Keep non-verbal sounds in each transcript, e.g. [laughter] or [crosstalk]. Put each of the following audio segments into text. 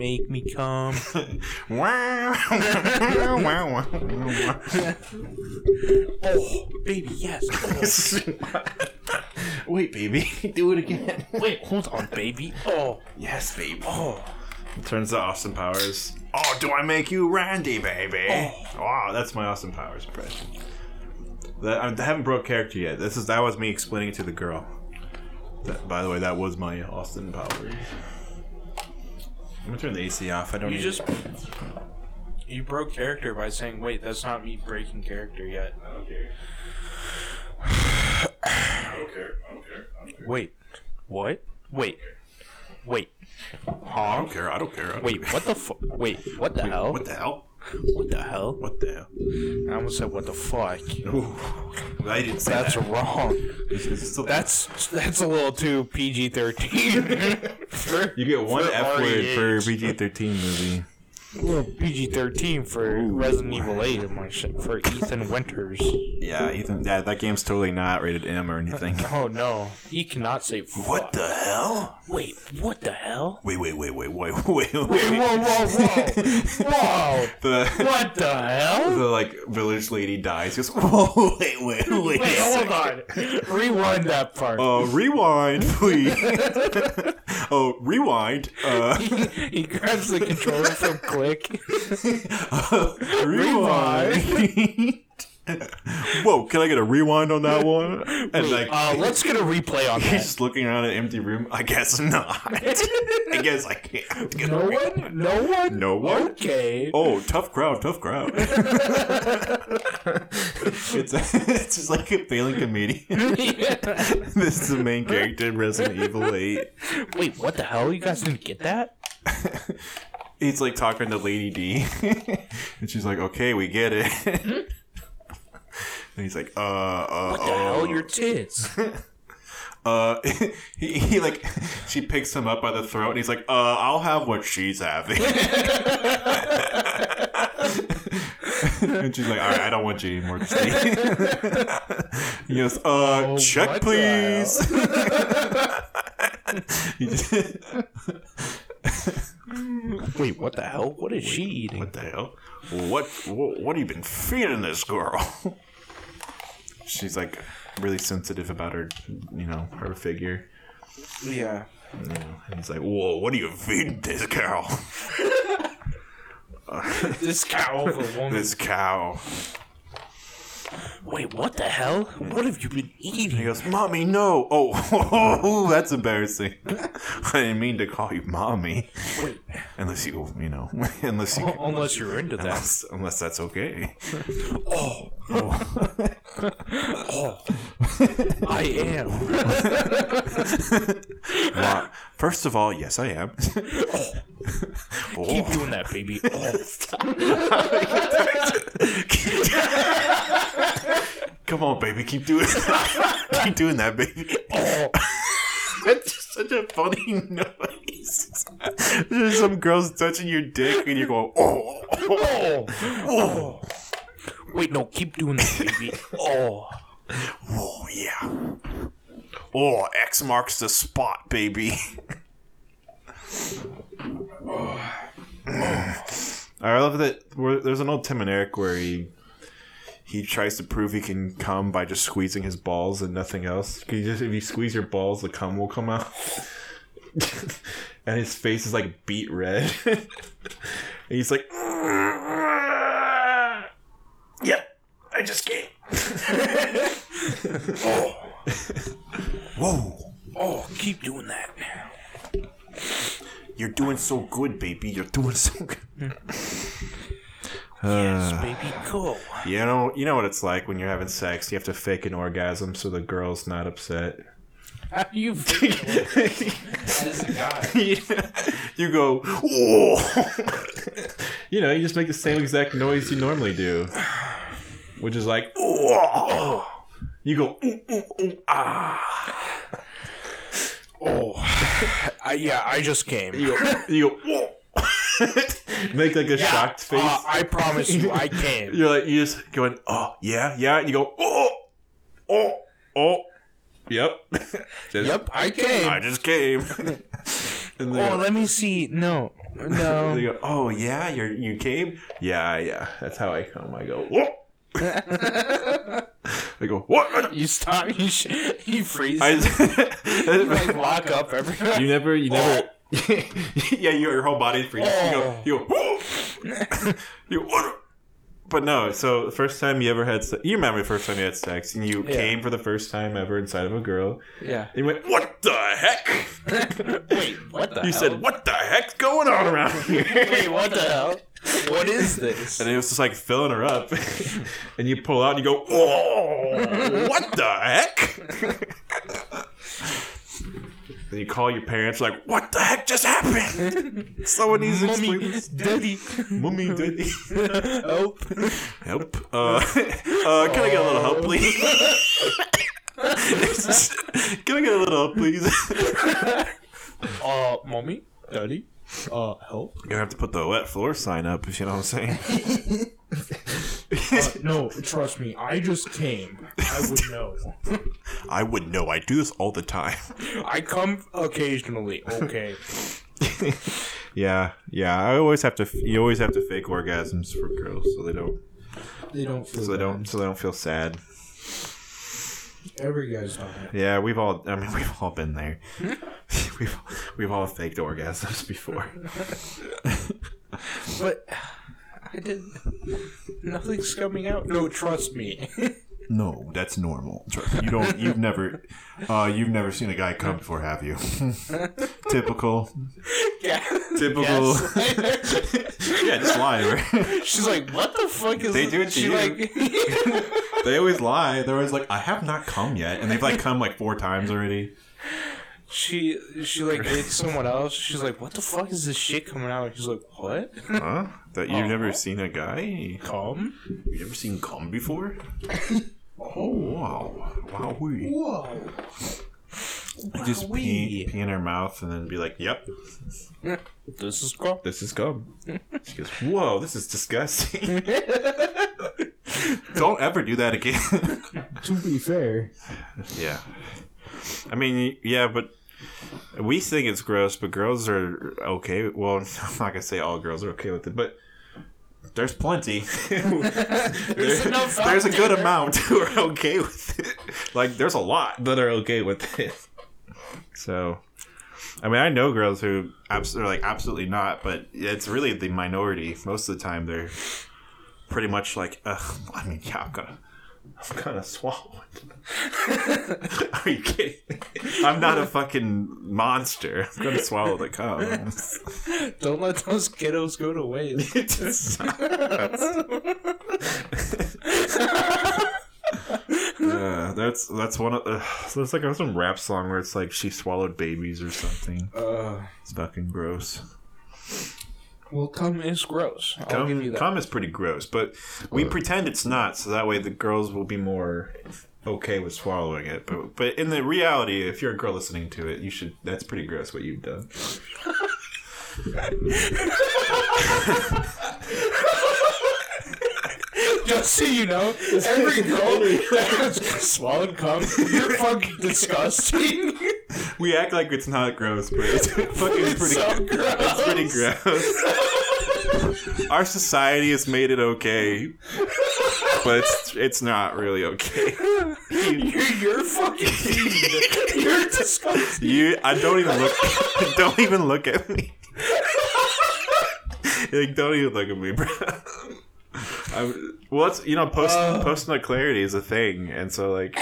make me come. wow, wow, wow, wow. Oh, baby, yes. Oh. [laughs] Wait, baby, [laughs] do it again. Wait, hold on, baby. Oh, Yes, baby. oh. Turns to Austin Powers. Oh, do I make you Randy, baby? Oh. Wow, that's my Austin Powers impression. That, I haven't broke character yet. This is that was me explaining it to the girl. That, by the way, that was my Austin Powers. I'm gonna turn the AC off. I don't. Know. You need- just you broke character by saying, "Wait, that's not me breaking character yet." I don't care. I don't care. I don't care. I don't care. Wait, what? Wait, wait, Huh? I don't care. I don't care. I don't Wait, care. what the fu- Wait, what the hell? What the hell? What the hell? What the hell? I almost said, "What the fuck?" Ooh, I didn't say That's that. wrong. It's- it's still- That's that's a little too PG thirteen. [laughs] you get one F word for REH. PG thirteen movie. PG thirteen for Resident Evil Eight my shit for Ethan Winters. Yeah, Ethan. Yeah, that game's totally not rated M or anything. [laughs] Oh no, he cannot say fuck. What the hell? Wait, what the hell? Wait, wait, wait, wait, wait, wait, [laughs] wait. Wait. Wait, whoa, whoa, whoa, whoa! [laughs] The What the hell? the like village lady dies. Goes, whoa, wait, wait, wait. Wait, hold on. Rewind that part. Uh, rewind, please. oh, rewind. Uh, he grabs the controller from [laughs] Rewind. [laughs] Whoa, can I get a rewind on that one? And like, Uh, let's get a replay on he's that. just looking around an empty room. I guess not. I guess I can't. Get No one? No one? No one? Okay. Oh, tough crowd, tough crowd. [laughs] it's it's just like a failing comedian. this is the main character in Resident Evil 8. Wait, what the hell? You guys didn't get that? He's like talking to Lady D, [laughs] and she's like, "Okay, we get it." and he's like, "Uh, uh, What the hell? Your tits. [laughs] uh." [laughs] he, he like, she picks him up by the throat, and he's like, "Uh, I'll have what she's having." and she's like, "All right, I don't want you anymore." Christine." he goes, "Uh, check, please." He just- Wait, what the hell? What is she eating? What the hell? What, what what have you been feeding this girl? [laughs] She's like really sensitive about her, you know, her figure. Yeah. You know, and he's like, "Whoa, what are you feeding this girl? [laughs] This cow of a woman. This cow?" Wait, what the hell? What have you been eating? He goes, "Mommy, no! Oh, [laughs] that's embarrassing. [laughs] I didn't mean to call you mommy. Wait, Unless you, you know, [laughs] unless you, oh, unless you're into that. unless, unless that's okay." Oh, oh, oh. I am. Well, first of all, yes, I am. Oh. oh. oh. Keep doing that, baby. Oh, [laughs] Come on, baby, keep doing [laughs] keep doing that, baby. oh. [laughs] That's just such a funny noise. There's some girls touching your dick, and you go, oh, Oh, oh. Wait, no, keep doing that, baby. Oh, oh, yeah. Oh, X marks the spot, baby. [sighs] I love that. There's an old Tim and Eric where he he tries to prove he can come by just squeezing his balls and nothing else. You just if you squeeze your balls, the cum will come out. [laughs] and his face is like beet red. [laughs] and he's like, "Yep, I just came." [laughs] Oh. Whoa. oh, keep doing that. You're doing so good, baby. You're doing so good. Yes, [sighs] baby, go. you know, you know what it's like when you're having sex. You have to fake an orgasm so the girl's not upset. How do you [laughs] feel as a guy? [laughs] you go, oh. [laughs] you know, you just make the same exact noise you normally do, which is like, oh. You go, ooh, ooh, ooh, ah. Oh, I, yeah, I just came. You go, you go, whoa. [laughs] make like a shocked face. Uh, I promise you, I [laughs] came. You're like you just going, oh yeah, yeah. And you go, oh, oh, oh, yep, [laughs] Just- Yep, I came. I just came. and Oh, let me see. No, No. They go, oh yeah, you you came? Yeah, yeah. That's how I come. I go, what? they go, what? You stop. You sh- you freeze. I, you like lock up everyone. you never, you never. Yeah, your whole body freezes. You go, you go, [coughs] you what? But no, so the first time you ever had sex, you remember the first time you had sex and you Yeah. came for the first time ever inside of a girl. Yeah. And you went, what the heck? [laughs] Wait, what the You hell? said, what the heck's going on around [laughs] here? Wait, what the hell? What is this? And it was just like filling her up. [laughs] and you pull out and you go, oh, what the heck? Then you call your parents, like, what the heck just happened? Someone needs to explain Mommy, this. daddy, Mummy, daddy. [laughs] help. Help. Uh, uh, can I get a little help, please? [laughs] can I get a little help, please? [laughs] Uh, mommy, daddy, uh, help. You're gonna have to put the wet floor sign up if you know what I'm saying. Uh, [laughs] no, trust me, I just came. I would know. [laughs] I would know. I do this all the time. I come occasionally. Okay. [laughs] Yeah, yeah. I always have to. You always have to fake orgasms for girls, so they don't. They don't feel. So they don't. So they don't feel sad. Every guy's done it. Yeah, we've all. I mean, we've all been there. we've we've all faked orgasms before. But I did. Nothing's coming out. No, trust me. [laughs] No, that's normal. You don't. You've never. Uh, you've never seen a guy come before, have you? [laughs] Typical. yeah. Typical. Yes. Yeah, just lie. Right? She's like, what the fuck is They do it to she you. like [laughs] they always lie. They're always like, "I have not come yet," and they've like come like four times already. She she like [laughs] ate someone else. She's like, what the fuck is this shit coming out? She's like, what? Huh? That you've never seen a guy? Come? You ever seen cum before? [laughs] Oh wow, wow, we Whoa. just pee, pee in her mouth and then be like, "Yep, [laughs] This is cum. this is cum." She goes, "Whoa, this is disgusting." Don't ever do that again. To be fair. yeah, I mean, yeah, but we think it's gross, but girls are okay. Well, [laughs] I'm not gonna say all girls are okay with it, but. There's plenty. [laughs] there's, out there's a good amount who are okay with it. Like, there's a lot that are okay with it. So, I mean, I know girls who abs- are like absolutely not, but it's really the minority. Most of the time, they're pretty much like, Ugh, I mean, yeah, I'm gonna, I'm gonna swallow it. are you kidding? me? I'm not a fucking monster. I'm gonna swallow the cum. [laughs] Don't let those kiddos go to waste. [laughs] [laughs] Yeah, that's that's one of uh, so it's like some rap song where it's like she swallowed babies or something. Uh, It's fucking gross. Well, cum is gross. I'll give you Cum, that. cum is pretty gross, but we pretend it's not, so that way the girls will be more okay with swallowing it. But but in the reality, if you're a girl listening to it, you should. That's pretty gross what you've done. Just so you know, every girl [laughs] that has swallowed cum, you're fucking disgusting. We act like it's not gross, but it's [laughs] fucking pretty. so gross. It's pretty gross. Our society has made it okay, but it's it's not really okay. You're, you're fucking. You're disgusting. You, I don't even look. don't even look at me. like, don't even look at me, bro. I'm, well, it's you know, post Uh. post clarity is a thing, and so like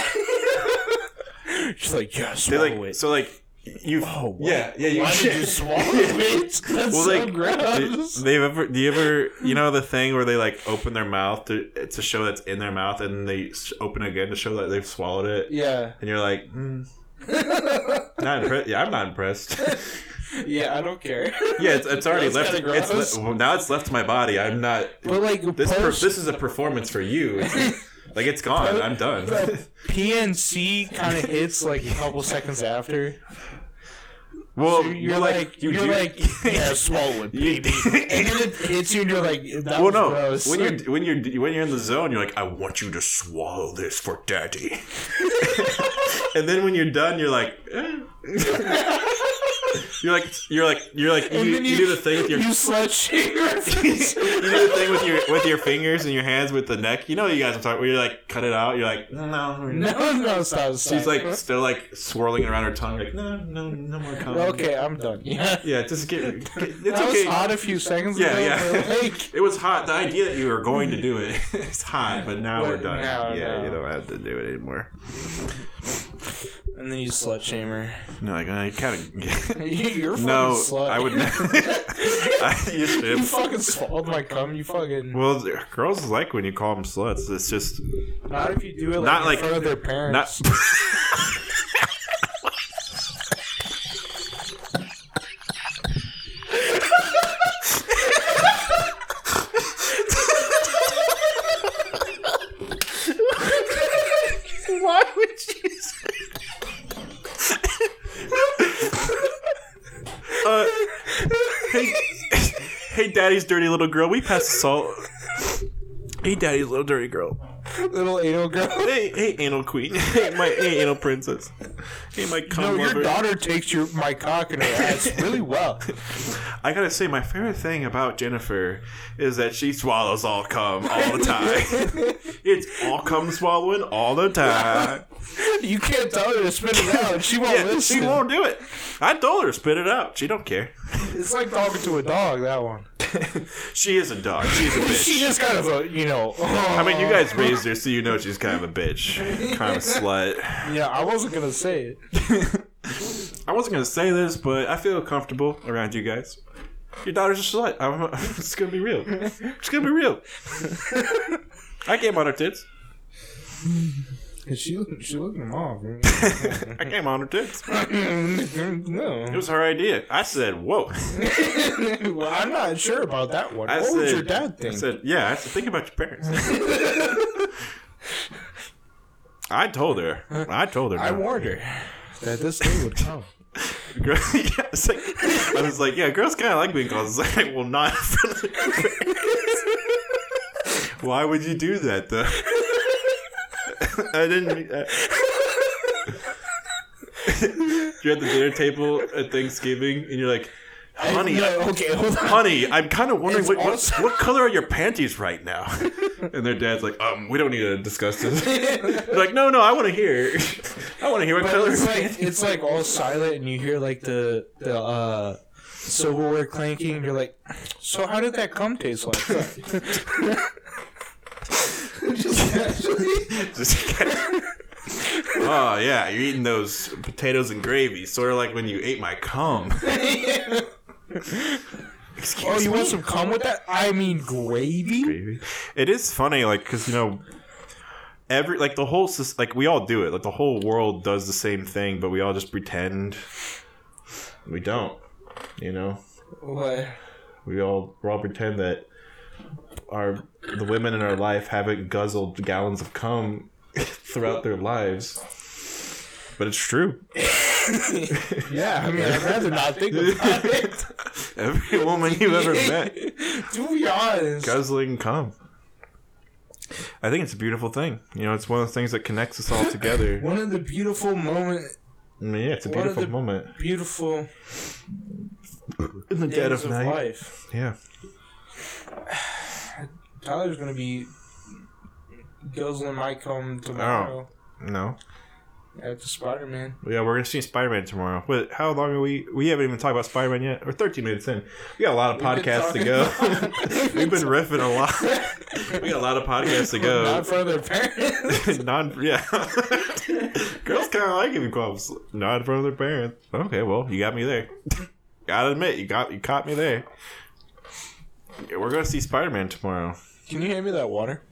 She's like, yeah, they swallow like it. so like you. Oh, what? yeah, yeah. You, Why did you swallow it? [laughs] That's well, so like gross. they, have ever do you ever you know the thing where they like open their mouth to to show that's in their mouth, and then they open again to show that they've swallowed it, yeah. and you're like, hmm. [laughs] not impressed. Yeah, I'm not impressed. [laughs] Yeah, I don't care. Yeah, it's, it's already left. It's le- well, now it's left my body. I'm not. But like This per, this is a performance for you. Like it's gone. I'm done. PNC kind of hits like a couple seconds after. well, You're, you're like, you you're do- like, yeah, swallow it, You- baby. and then it hits you, and you're like, that well, was no. gross. When you're when you're when you're in the zone, you're like, I want you to swallow this for daddy. [laughs] and then when you're done, you're like, eh. [laughs] You're like you're like you're like you, And then you, do the thing with your you slut shame [laughs] [laughs] you do the thing with your with your fingers and your hands with the neck. You know you guys are talking where you're like cut it out. You're like no no. No, no, stop, stop. She's like still like swirling it around her tongue. Like no no no more cum. okay, I'm done. Yeah. Yeah, just get. get it's That okay. was hot a few seconds Yeah, ago. yeah. Like, It was hot. The idea that you were going to do it, it [laughs] is hot, but now we're done. now, yeah, no. you don't have to do it anymore. And then you slut shame her. No, like I kind of. [laughs] You're [laughs] a fucking no, slut. I would never. [laughs] I used you fucking swallowed my cum. You fucking. Well, girls like when you call them sluts. It's just Not if you do it like Not in like- front of their parents. Why would you say? uh, hey, hey, daddy's dirty little girl. We pass the salt. Hey, daddy's little dirty girl. Little anal girl. Hey, hey, anal queen. [laughs] Hey, my hey, anal princess. Hey, my cum No, your daughter takes your my cock in her ass [laughs] really well. I gotta say, my favorite thing about Jennifer is that she swallows all cum all the time. [laughs] it's all cum swallowing all the time. [laughs] You can't tell her to spit it out. She won't Yeah, listen. she won't do it. I told her to spit it out. She don't care. It's like talking to a dog. That one. she is a dog. She's a bitch. She is kind of a you know. I mean, you guys raised her, so you know she's kind of a bitch, kind of a slut. Yeah, I wasn't gonna say it. [laughs] I wasn't gonna say this, but I feel comfortable around you guys. Your daughter's a slut. I'm, [laughs] it's gonna be real. It's gonna be real. [laughs] I came on her tits. She she looked them off. I came on her tits. no, It was her idea. I said, "Whoa." well, I'm not sure about that one. I what said, would your dad I think? said, "Yeah." I said, "Think about your parents." I told her. I told her. I man. warned her that this day would [laughs] come. Girl, [laughs] yeah, it's like, I was like, yeah, girls kind of like being called. It's like, [laughs] well, not in front of their parents. Why would you do that, though? I didn't. Uh, you're at the dinner table at Thanksgiving, and you're like, honey, No, okay, honey, I'm kind of wondering what, what, what color are your panties right now? [laughs] And their dad's like, um, we don't need to discuss this. [laughs] Like, no, no, I want to hear. [laughs] I want to hear what But color. it's like it's like all silent, and you hear like the the uh, silverware clanking, and you're like, so how did that cum taste like? Just oh yeah, you're eating those potatoes and gravy, sort of like when you ate my cum. [laughs] Excuse oh, you me. want some cum with that? I mean gravy. gravy? It is funny, like because you know, every like the whole sys- like we all do it. Like the whole world does the same thing, but we all just pretend we don't. You know, What? we all we all pretend that our the women in our life haven't guzzled gallons of cum [laughs] throughout their lives. But it's true. [laughs] Yeah, I mean, I'd rather not think about it. [laughs] Every woman you've ever met [laughs] to be honest, guzzling cum. I think it's a beautiful thing. You know, it's one of the things that connects us all together. one of the beautiful moments. I mean, mm, yeah, it's a beautiful moment beautiful in the dead of of night. life. Yeah, [sighs] Tyler's gonna be guzzling my cum tomorrow oh, no, at the Spider Man. yeah, we're gonna see Spider Man tomorrow. Wait, how long are we? We haven't even talked about Spider Man yet. We're 13 minutes in. We got a lot of We've podcasts to go. [laughs] We've been riffing a lot. [laughs] we got a lot of podcasts to go. Not for their parents. [laughs] non yeah. Girls kind of like it because not in front of their parents. Okay, well, you got me there. Gotta admit, you got you caught me there. Yeah, we're gonna see Spider Man tomorrow. Can you hand me that water?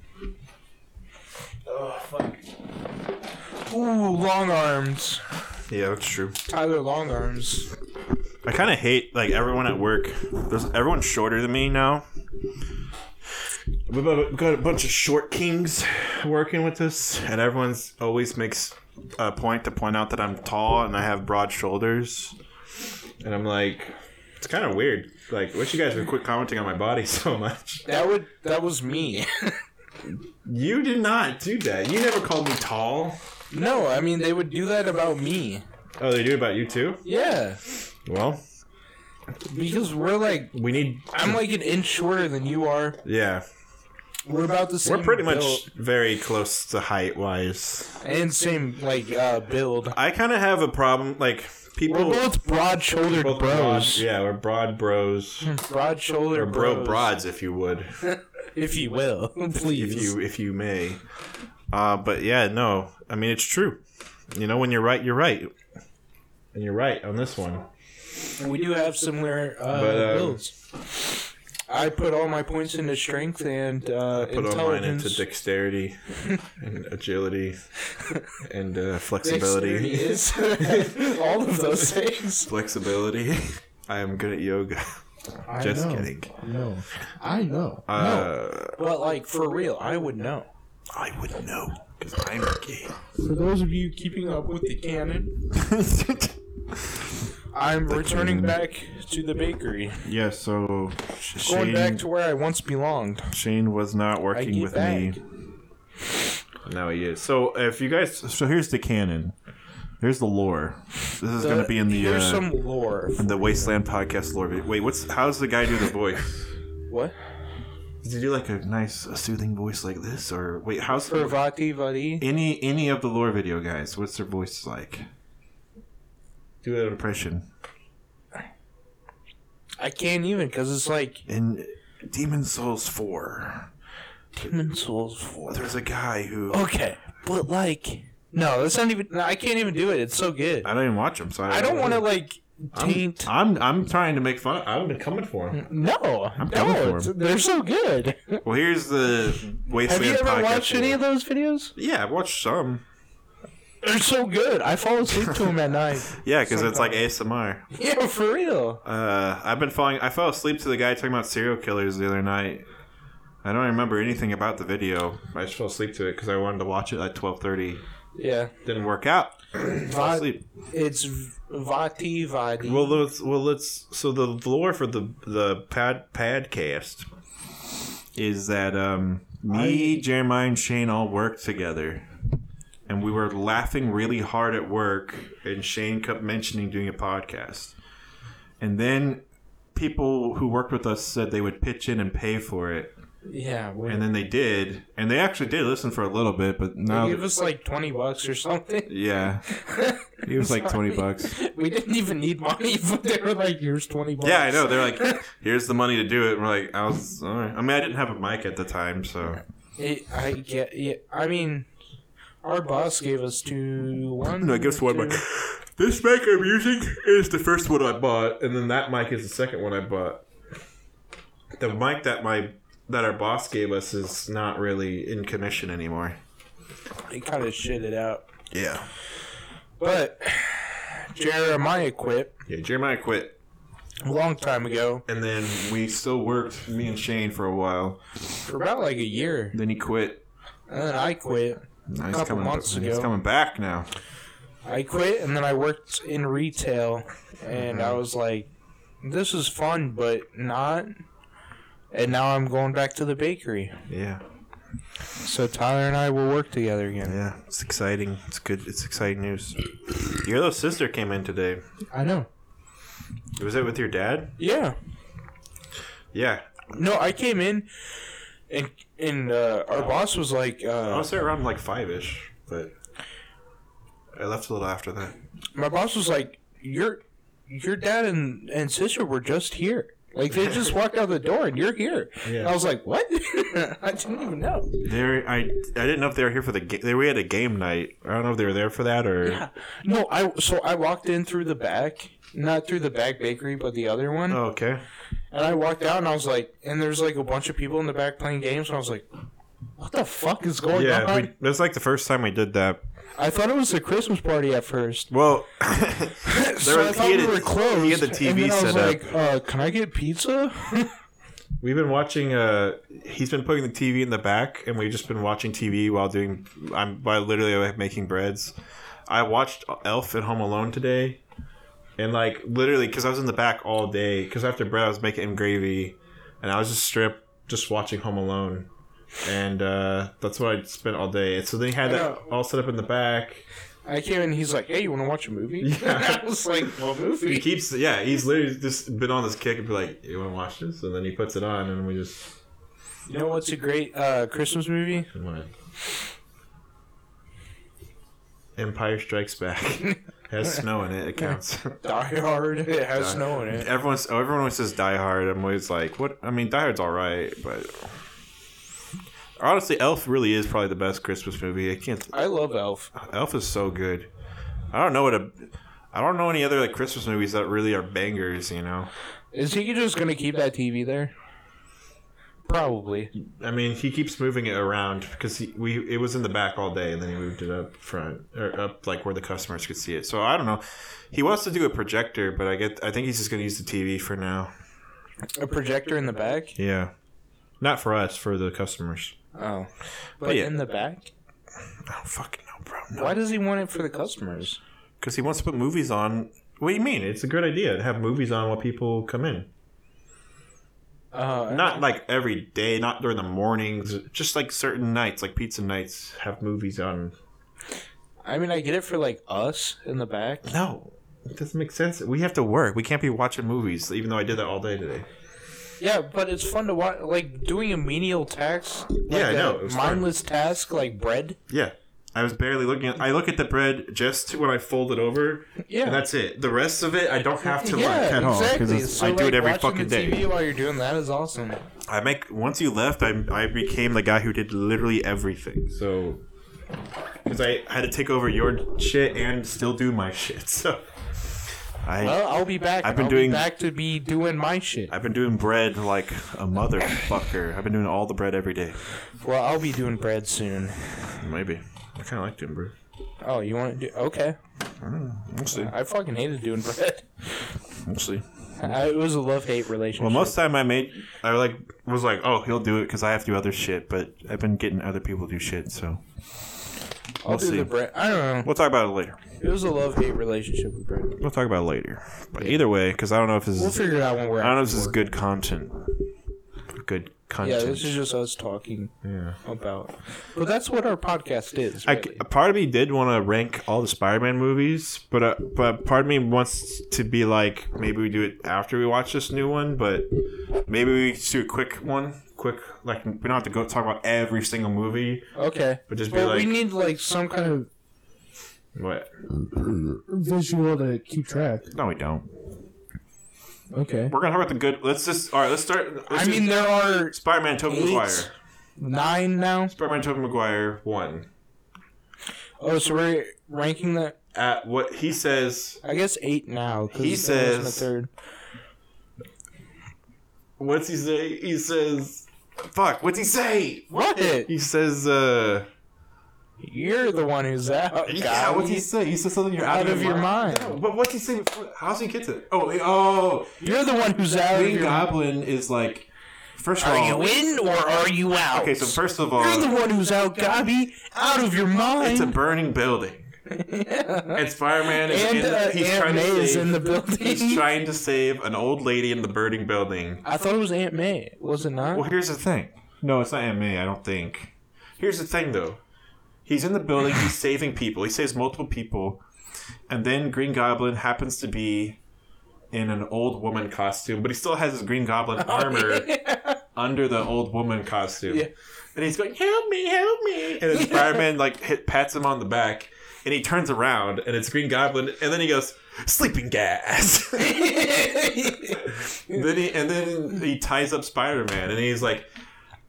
Oh fuck. Ooh, long arms. Yeah, that's true. Tyler long arms. I kind of hate like everyone at work. There's everyone's shorter than me now. We've got a bunch of short kings working with us, and everyone's always makes a point to point out that I'm tall and I have broad shoulders. And I'm like, it's kind of weird. Like, wish you guys would quit commenting on my body [laughs] so much. That would that was me. [laughs] You did not do that. You never called me tall. No, I mean they would do that about me. Oh, they do about you too. Yeah. Well, Because we're like, We need. I'm like an inch shorter than you are. Yeah, We're about the same. we're pretty much build very close to height wise. and same like uh, build. I kind of have a problem. Like people, We're both broad-shouldered both bros. broad- yeah, we're broad bros. [laughs] Broad-shouldered Or bro bros, broads, if you would, [laughs] if you will, [laughs] please. if you if you may. Uh, but yeah, no, I mean it's true. You know, when you're right, you're right, and you're right on this one. We do have similar uh, But, um, builds. I put all my points into strength and uh, Put all mine into dexterity [laughs] and agility and uh, flexibility. is [laughs] all of those things. Flexibility. [laughs] I am good at yoga. I Just know. kidding. No, I know. no, Uh, but like for real, I would know. I would know because I'm gay. For those of you keeping up with the canon, [laughs] I'm returning back to the bakery, yeah. So going Shane, back to where I once belonged. Shane was not working get with back. me. Now he is. So if you guys, so here's the canon. Here's the lore. This is going to be in the here's uh, some lore. in the Wasteland podcast lore. Wait, what's how's the guy do the voice? What? Does he do like a nice, a soothing voice like this, or wait, how's For VaatiVidya. any any of the lore video guys? What's their voice like? Do an impression. I can't even because it's like In Demon Souls four, Demon Souls 4. there's a guy who Okay, but like, no, that's not even. I can't even do it. It's so good. I don't even watch him, so I, I don't want to like taint. I'm I'm trying to make fun. I've been coming for him. No, I'm coming no, for him. they're so good. Well, here's the Have Wasteland you ever watched any of those videos? Yeah, I've watched some. They're so good. I fall asleep to them at [laughs] night. Yeah, because it's like ASMR. Yeah, for real. Uh, I've been falling. I fell asleep to the guy talking about serial killers the other night. I don't remember anything about the video. I just fell asleep to it because I wanted to watch it at twelve thirty. Yeah, Didn't work out. Va- it's VaatiVidya. Well, let's well let's. So the lore for the the pad padcast is that um me, Jeremiah, and Shane all worked together, and we were laughing really hard at work, and Shane kept mentioning doing a podcast, and then people who worked with us said they would pitch in and pay for it, yeah, and then they did, and they actually did listen for a little bit, but they now. gave us like twenty bucks or something. yeah, [laughs] it was like twenty bucks. We didn't even need money, [laughs] but they were like, "Here's twenty bucks." Yeah, I know. They're like, [laughs] "Here's the money to do it." And we're like, "I was." All right. I mean, I didn't have a mic at the time, so It, I get. Yeah, I mean, our boss gave us two. One. no, I guess one mic. This mic I'm using is the first one I bought, and then that mic is the second one I bought. The mic that my that our boss gave us is not really in commission anymore. He kind of shit it out, Yeah. but Jeremiah quit Yeah. Jeremiah quit, a long time ago and then we still worked me and Shane for a while. for about like a year, Then he quit. and then I quit. Now he's coming. months he's coming back now. I quit, and then I worked in retail, and Mm-hmm. I was like, "This is fun, but not." And now I'm going back to the bakery. Yeah. So Tyler and I will work together again. Yeah, it's exciting. It's good. It's exciting news. Your little sister came in today. I know. Was it with your dad? Yeah. Yeah. No, I came in, and and uh, our boss was like, I uh, was there around like five ish, but I left a little after that. my boss was like, your your dad and and sister were just here. Like they just walked out the door and you're here. Yeah. And I was like, what? [laughs] I didn't even know. They were, I I didn't know if they were here for the game. They we had a game night. I don't know if they were there for that or. Yeah. No, I so I walked in through the back, not through the back bakery, but the other one. Oh, okay. And I walked out and I was like, and there's like a bunch of people in the back playing games. And I was like, what the fuck is going Yeah, on? Yeah, it was like the first time we did that. I thought it was a Christmas party at first. Well, [laughs] [laughs] so was- I thought he had we a- were closed. he had the and TV then I was set up. like, uh, can I get pizza? [laughs] we've been watching. Uh, he's been putting the TV in the back, and we've just been watching TV while doing. I'm by literally like, making breads. I watched Elf at Home Alone today, and like literally because I was in the back all day. Because after bread, I was making gravy, and I was just strip just watching Home Alone, and uh, that's what I spent all day. So they had that all set up in the back. I came in. He's like, "Hey, you want to watch a movie?" Yeah. [laughs] I was like, "What He movie?" keeps, yeah, he's literally just been on this kick and be like, "You want to watch this?" And then he puts it on, and we just. You know what's a great uh, Christmas movie? What? Empire Strikes Back [laughs] has snow in it. It counts. [laughs] Die Hard. It has snow in it. Everyone, oh, everyone always says Die Hard. I'm always like, what? I mean, Die Hard's all right, but honestly, Elf really is probably the best Christmas movie. I can't. I love Elf. Elf is so good. I don't know what a. I don't know any other like Christmas movies that really are bangers. You know. Is he just gonna keep that TV there? Probably. I mean, he keeps moving it around because he, we it was in the back all day, and then he moved it up front or up like where the customers could see it. So I don't know. He wants to do a projector, but I get. I think he's just gonna use the TV for now. A projector in the back. Yeah, not for us, for the customers. Oh, but, yeah. in the back. I don't fucking know, bro. No, Why does he want it for the customers? because he wants to put movies on. What do you mean? It's a good idea to have movies on while people come in. Uh, Not like every day, not during the mornings. Just like certain nights, like pizza nights, have movies on. I mean, I get it for like us in the back. No, it doesn't make sense. We have to work. We can't be watching movies, even though I did that all day today. Yeah, but it's fun to watch. Like doing a menial task. Like Yeah, I a know, it was fun. mindless task like bread. Yeah. I was barely looking at. I look at the bread just when I fold it over, Yeah. and that's it. The rest of it, I don't have to yeah, like at all exactly. Oh, because So, I do like, it every watching fucking the day. TV while you're doing that is awesome. I make once you left, I I became the guy who did literally everything. So because I had to take over your shit and still do my [laughs] shit. So I Well, I'll be back. I've been I'll doing- be back to be doing my shit. I've been doing bread like a motherfucker. I've been doing all the bread every day. Well, I'll be doing bread soon. Maybe I kind of like doing bread. Oh, you want to do? Okay. Mm, we'll see. I fucking hated doing bread. We'll see. I, it was a love hate relationship. Well, most of the time I made, I like was like, oh, he'll do it because I have to do other shit. But I've been getting other people to do shit, so I'll we'll do see. the bread. I don't know. we'll talk about it later. It was a love hate relationship with bread. We'll talk about it later. But either way, because I don't know if this We'll is, figure it out when we're. I don't know if this is good content. Good content. Yeah, this is just us talking Yeah. about. But that's what our podcast is. Really. a part of me did want to rank all the Spider-Man movies, but uh, but part of me wants to be like maybe we do it after we watch this new one, but maybe we just do a quick one, quick like we don't have to go talk about every single movie, okay. but just be But like we need like some kind of what? visual to keep track. No, we don't. Okay. We're gonna talk about the good. Let's just all right. Let's start. Let's I mean, there are Spider-Man, Tobey eight, Maguire. nine now. Spider-Man, Tobey Maguire, one. Oh, so we're ranking that. At what he says. I guess eight now. He there wasn't says- third. What's he say? He says. Fuck. What's he say? What? He says. uh... You're the one who's out. Yeah, guy. what's he say? He says something you're Out of your mind. No, but what's he say before? How's he get to it? Oh, oh, You're the one who's out of Green Goblin is like. First of Are all, are you in or are you out? okay. So first of all, You're the one who's out, Gobby. Out of your mind. it's a burning building, and Spider-Man is and in. uh, he's Aunt trying May to is save. in the building. he's trying to save an old lady in the burning building. I thought it was Aunt May. Was it not? Well, here's the thing. No, it's not Aunt May. I don't think. Here's the thing, though. He's in the building. He's [laughs] saving people. He saves multiple people, and then Green Goblin happens to be in an old woman costume, but he still has his Green Goblin [laughs] armor under the old woman costume. Yeah. And he's going, "Help me, help me!" And then [laughs] Spider-Man like hit, pats him on the back, and he turns around, and it's Green Goblin, and then he goes, "Sleeping gas." [laughs] then he and then he ties up Spider-Man, and he's like.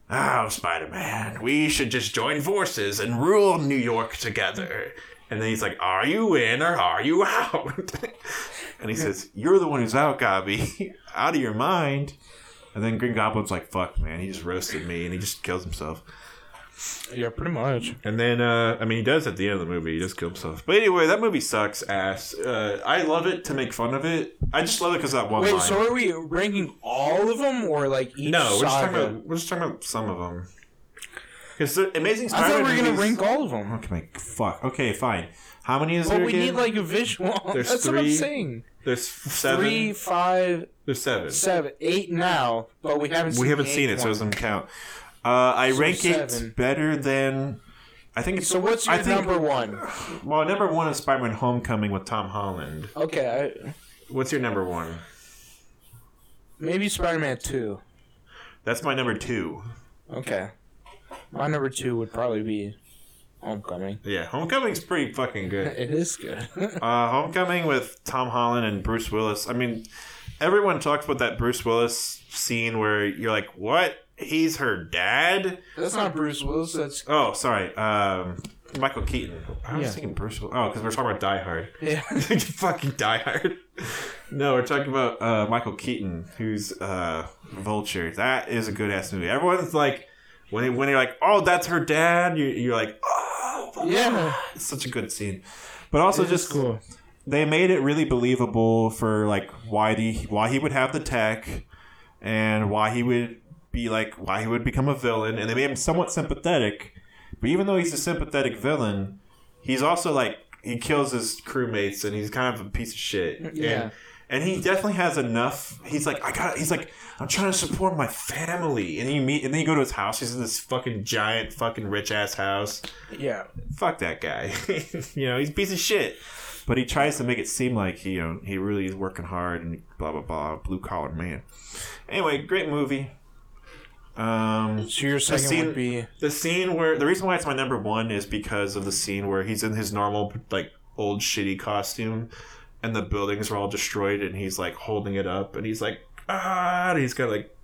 Oh, Spider Man, we should just join forces and rule New York together. And then he's like, Are you in or are you out? [laughs] and he says, You're the one who's out, Gobby. out of your mind. And then Green Goblin's like, Fuck, man, he just roasted me and he just kills himself. Yeah, pretty much. And then, uh, I mean, he does at the end of the movie. He just kills himself. But anyway, that movie sucks ass. Uh, I love it to make fun of it. I just love it because that one Wait, line. so are we ranking all of them or like each no, we're just, talking about, we're just talking about some of them. Because the Amazing I Spider-Man thought we were gonna rank all of them. Okay, make fuck. Okay, fine. How many is But there we again? need like a visual. [laughs] There's That's what I'm three, saying. There's seven. Three, five, There's seven. seven, eight now, but we haven't. Seen we haven't the seen eighth it, so it doesn't count. Uh, I So rank seven. it better than. I think it's So what's I your think- number one? Well, number one is Spider-Man: Homecoming with Tom Holland. Okay, I, What's your number one? maybe Spider-Man two. That's my number two. Okay, my number two would probably be Homecoming. Yeah, Homecoming's pretty fucking good. [laughs] It is good. [laughs] Uh, Homecoming with Tom Holland and Bruce Willis. I mean, everyone talks about that Bruce Willis scene where you're like, "What? He's her dad?" That's not Bruce Willis. That's Oh, sorry, um, Michael Keaton. I was Yeah. thinking Bruce. Willis. Oh, because we're talking about Die Hard. [laughs] yeah. [laughs] fucking Die Hard. No, we're talking about uh, Michael Keaton, who's uh, Vulture. That is a good ass movie. Everyone's like, when they, when you're like, "Oh, that's her dad," you, you're like, "Oh, Yeah. it's such a good scene." But also, It is just cool. they made it really believable for like why the why he would have the tech and why he would be like why he would become a villain and they made him somewhat sympathetic but even though he's a sympathetic villain he's also like he kills his crewmates and he's kind of a piece of shit Yeah. and, and he definitely has enough he's like i got he's like i'm trying to support my family and you meet and then you go to his house he's in this fucking giant fucking rich ass house Yeah. fuck that guy. [laughs] you know, he's a piece of shit. But he tries to make it seem like he, you know, he really is working hard and blah blah blah, blue collar man. Anyway, great movie. Um, So your second scene- would be the scene where the reason why it's my number one is because of the scene where he's in his normal like old shitty costume, and the buildings are all destroyed, and he's like holding it up, and he's like ah, and he's got like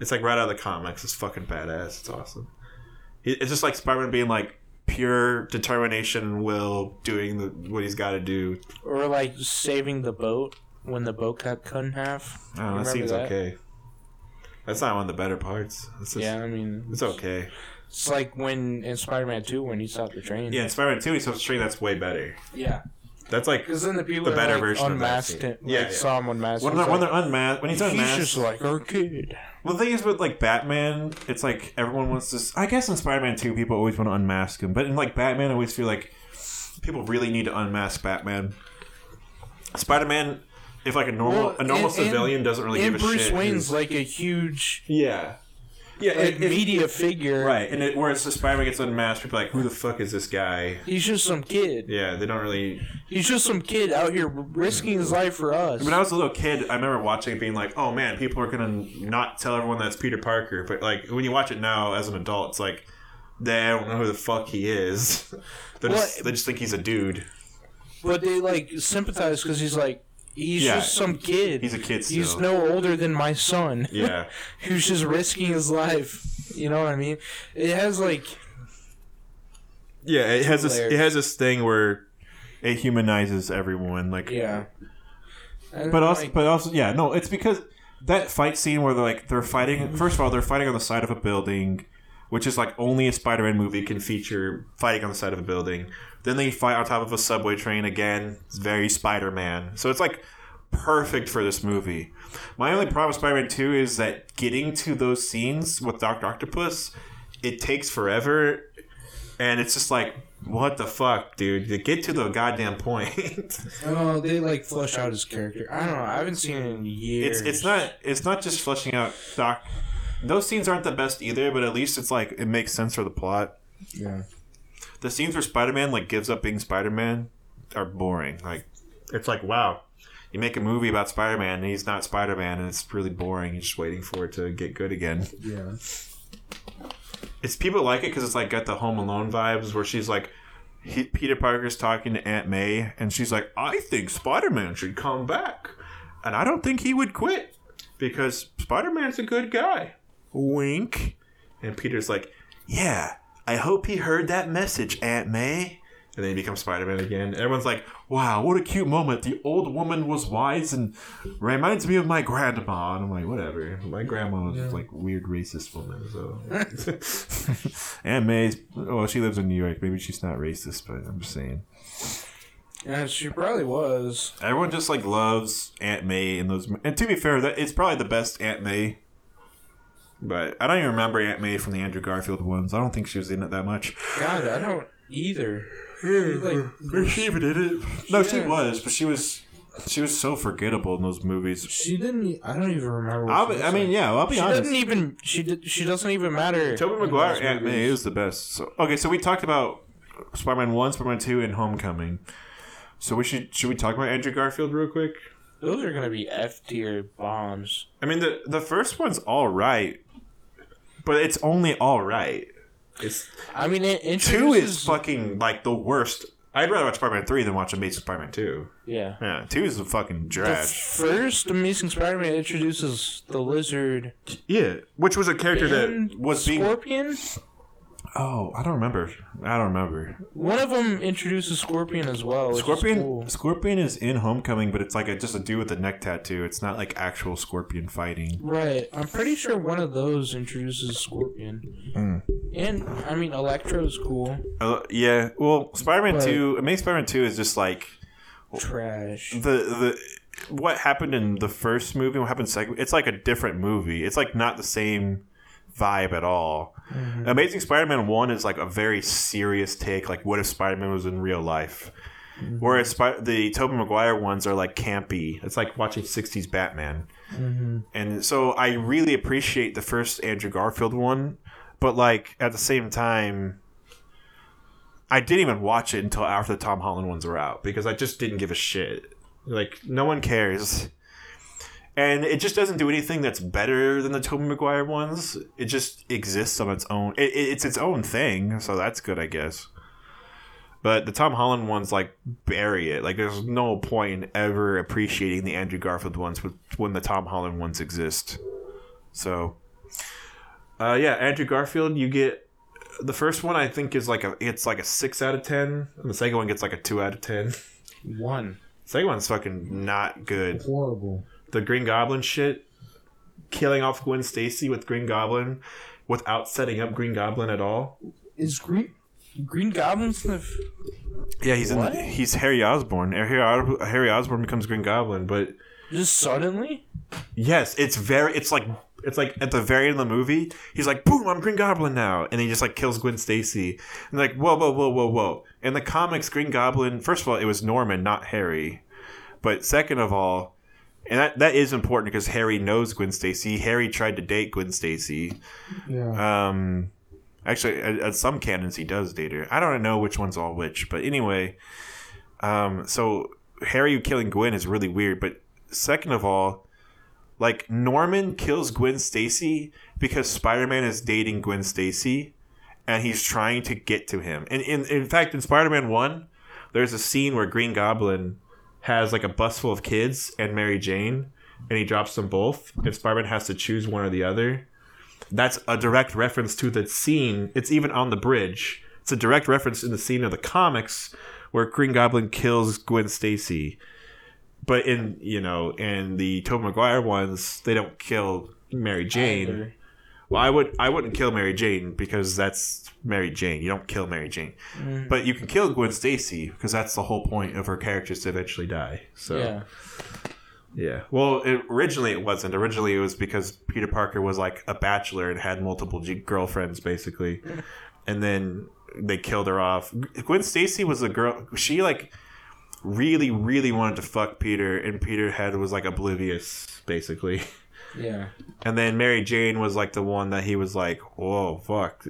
it's like right out of the comics. It's fucking badass. It's awesome. It's just like Spider-Man being like pure determination and will doing the what he's got to do. or like saving the boat when the boat got cut in half. Oh, that seems that? okay. That's not one of the better parts. It's just, Yeah, I mean, it's okay. It's like when in Spider-Man Two when he stopped the train. Yeah, in Spider-Man Two, he's supposed to train. That's way better. Yeah. That's like Because then the people The better like, version of that unmasked scene. him, Yeah, like, yeah. saw him unmasked. when they're, when like, they're unmasked. When he's unmasked, he's just like our kid. Well, the thing is with like Batman, it's like everyone wants to. I guess in Spider-Man Two, people always want to unmask him, but in like Batman, I always feel like people really need to unmask Batman. Spider-Man, if like a normal Well, a normal and- and- civilian doesn't really and give a Bruce shit. Wayne's who's- like a huge yeah, yeah, like it- it- media figure. right, and it, whereas the Spider-Man gets unmasked, people are like, who the fuck is this guy? He's just some kid. Yeah, they don't really. He's just some kid out here risking his life for us. When I was a little kid, I remember watching it being like, "Oh man, people are gonna not tell everyone that's Peter Parker." But like when you watch it now as an adult, it's like they don't know who the fuck he is. [laughs] they just they just think he's a dude. but they like sympathize because he's like he's Yeah. just some kid. He's a kid He's no older than my son. Yeah, [laughs] who's just risking his life. You know what I mean? It has like yeah. It has this. It has this thing where it humanizes everyone. Like, yeah. And, but also, like, but also, yeah. No, it's because that fight scene where they're like they're fighting. First of all, they're fighting on the side of a building. Which is like only a Spider-Man movie can feature fighting on the side of a building. Then they fight on top of a subway train again. It's very Spider-Man. So it's like perfect for this movie. My only problem with Spider-Man 2 is that getting to those scenes with Doctor Octopus, it takes forever, and it's just like, what the fuck, dude? To get to the goddamn point. [laughs] oh, they like flush out his character. I don't know. I haven't seen it in years. it's it's not it's not just flushing out Doc. Those scenes aren't the best either, but at least it's like it makes sense for the plot. Yeah. The scenes where Spider-Man like gives up being Spider-Man are boring. Like it's like wow, you make a movie about Spider-Man and he's not Spider-Man and it's really boring. You're just waiting for it to get good again. Yeah. It's people like it because it's like got the Home Alone vibes where she's like. He, Peter Parker's talking to Aunt May, and she's like, "I think Spider-Man should come back, and I don't think he would quit because Spider-Man's a good guy." Wink. And Peter's like, "Yeah, I hope he heard that message, Aunt May." And then he becomes Spider Man again. Everyone's like, wow, what a cute moment. The old woman was wise and reminds me of my grandma. And I'm like, whatever. My grandma was like weird racist woman. So [laughs] Aunt May's, well, she lives in New York. Maybe she's not racist, but I'm just saying. Yeah, she probably was. Everyone just like loves Aunt May in those. And to be fair, that it's probably the best Aunt May. But I don't even remember Aunt May from the Andrew Garfield ones. I don't think she was in it that much. God, I don't either. like, She even did it. No, she was, but she was She was so forgettable in those movies. She didn't. I don't even remember. What I'll she be, I mean, like. yeah, I'll be she honest. doesn't even. She did. She doesn't even matter. Tobey in Maguire Aunt May is the best. So okay, so we talked about Spider-Man One, Spider-Man Two, and Homecoming. So we should should we talk about Andrew Garfield real quick? Those are gonna be F tier bombs. I mean the the first one's all right, but it's only all right. It's I mean, it two introduces. is fucking like the worst. I'd rather watch Spider-Man Three than watch Amazing Spider-Man Two. yeah. Yeah, two is a fucking The trash. first Amazing Spider-Man introduces the lizard Yeah, which was a character and that was being. Scorpion. Oh, I don't remember. I don't remember. One of them introduces Scorpion as well. which is Scorpion. cool. Scorpion is in Homecoming, but it's like a, just a dude with a neck tattoo. It's not like actual Scorpion fighting. Right. I'm pretty sure one of those introduces Scorpion. Mm. And I mean, Electro's cool. Uh, yeah. Well, Spider-Man But- Two, Amazing Spider-Man Two is just like Trash. the the what happened in the first movie. What happened second? It's like a different movie. It's like not the same vibe at all. Mm-hmm. Amazing Spider-Man One is like a very serious take. Like, what if Spider-Man was in real life? Mm-hmm. Whereas Spy- the Tobey Maguire ones are like campy. It's like watching '60s Batman. Mm-hmm. And so I really appreciate the first Andrew Garfield one, but like at the same time, I didn't even watch it until after the Tom Holland ones were out because I just didn't give a shit. Like no one cares. And it just doesn't do anything that's better than the Tobey Maguire ones. It just exists on its own. It, it- it's its own thing, so that's good, I guess. But the Tom Holland ones like bury it. Like there's no point in ever appreciating the Andrew Garfield ones with, when the Tom Holland ones exist. So, uh, yeah, Andrew Garfield, you get the first one. I think is like a it's like a six out of ten, and the second one gets like a two out of ten. One. Second one's fucking not good. Horrible. The Green Goblin shit, killing off Gwen Stacy with Green Goblin, without setting up Green Goblin at all. Is Green Green Goblin's the f- Yeah, he's in. What? The, he's Harry Osborn. Harry, Harry Osborn becomes Green Goblin, but just suddenly? yes, it's very. It's like it's like at the very end of the movie, he's like, "Boom, I'm Green Goblin now," and he just like kills Gwen Stacy. And like, whoa, whoa, whoa, whoa, whoa. In the comics, Green Goblin. First of all, it was Norman, not Harry. But second of all, and that that is important because Harry knows Gwen Stacy. Harry tried to date Gwen Stacy. Yeah. Um, actually, at, at some canons he does date her. I don't know which one's all which, but anyway. Um, so Harry killing Gwen is really weird. But second of all, like Norman kills Gwen Stacy because Spider Man is dating Gwen Stacy, and he's trying to get to him. And in in fact, in Spider Man One, there's a scene where Green Goblin has like a bus full of kids and Mary Jane, and he drops them both, and Spider Man has to choose one or the other that's a direct reference to the scene. It's even on the bridge. It's a direct reference in the scene of the comics where Green Goblin kills Gwen Stacy. But in you know, in the Tobey Maguire ones, they don't kill Mary Jane. Either. Well, I would I wouldn't kill Mary Jane because that's Mary Jane. You don't kill Mary Jane. Mm. But you can kill Gwen Stacy because that's the whole point of her characters to eventually die. So Yeah. yeah. Well, it, originally it wasn't. Originally it was because Peter Parker was like a bachelor and had multiple G- girlfriends, basically, [laughs] and then they killed her off. Gwen Stacy was a girl. She like really, really wanted to fuck Peter, and Peter had was like oblivious, basically. [laughs] Yeah. And then Mary Jane was like the one that he was like, "Whoa, fuck,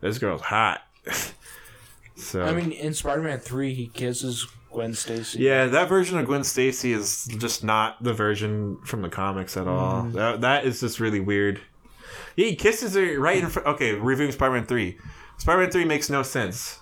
this girl's hot." [laughs] so I mean, in Spider-Man Three, he kisses Gwen Stacy. Yeah, that version of Gwen Stacy is just not the version from the comics at all. Mm-hmm. That, that is just really weird. He kisses her right in front. Okay, reviewing Spider-Man three. Spider-Man three makes no sense.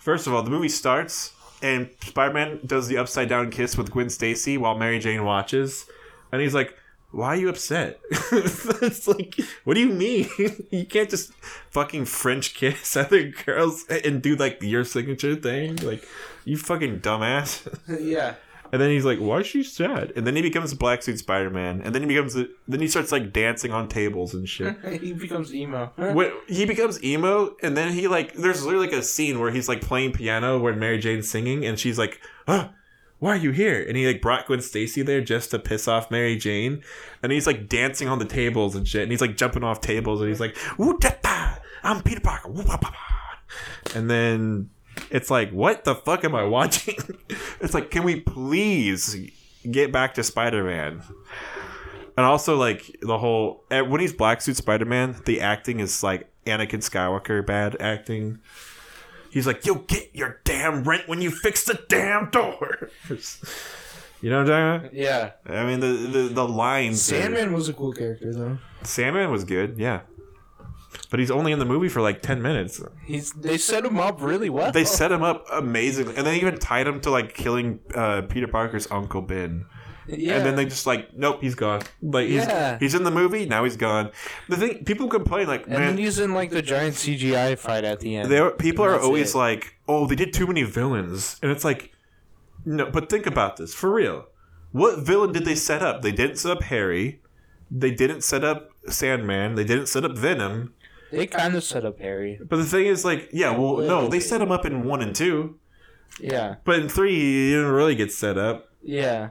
First of all, the movie starts and Spider-Man does the upside down kiss with Gwen Stacy while Mary Jane watches, and he's like. Why are you upset? [laughs] it's like, what do you mean? [laughs] you can't just fucking French kiss [laughs] other girls and do like your signature thing. Like, you fucking dumbass. yeah. And then he's like, "Why is she sad?" And then he becomes a Black Suit Spider Man. And then he becomes, a, then he starts like dancing on tables and shit. he becomes emo. when he becomes emo, and then he like, there's literally like a scene where he's like playing piano when Mary Jane's singing, and she's like, "Huh." Why are you here? And he like brought Gwen Stacy there just to piss off Mary Jane, and he's like dancing on the tables and shit, and he's like jumping off tables, and he's like, "Woo I'm Peter Parker." Woo pa pa pa." And then it's like, what the fuck am I watching? [laughs] it's like, can we please get back to Spider-Man. And also like the whole eh, when he's black suit Spider-Man, the acting is like Anakin Skywalker bad acting. He's like, "You'll get your damn rent when you fix the damn door." [laughs] you know what I'm talking Yeah. I mean, the the, the lines. are- Sandman was a cool character though. Sandman was good, yeah. But he's only in the movie for like ten minutes. He's they set him up really well. They set him up amazingly, and they even tied him to like killing uh, Peter Parker's uncle Ben. Yeah. And then they just like, nope, he's gone. Like he's Yeah. he's in the movie now, he's gone. The thing people complain like, and man, he's in like the giant CGI fight at the end. there people are always it. like, oh, they did too many villains, and it's like, no, but think about this for real. What villain did they set up? They didn't set up Harry. They didn't set up Sandman. They didn't set up Venom. They kind of set up Harry. But the thing is, like, yeah, well, no, they set him up in one and two, Yeah. but in three, he didn't really get set up. Yeah.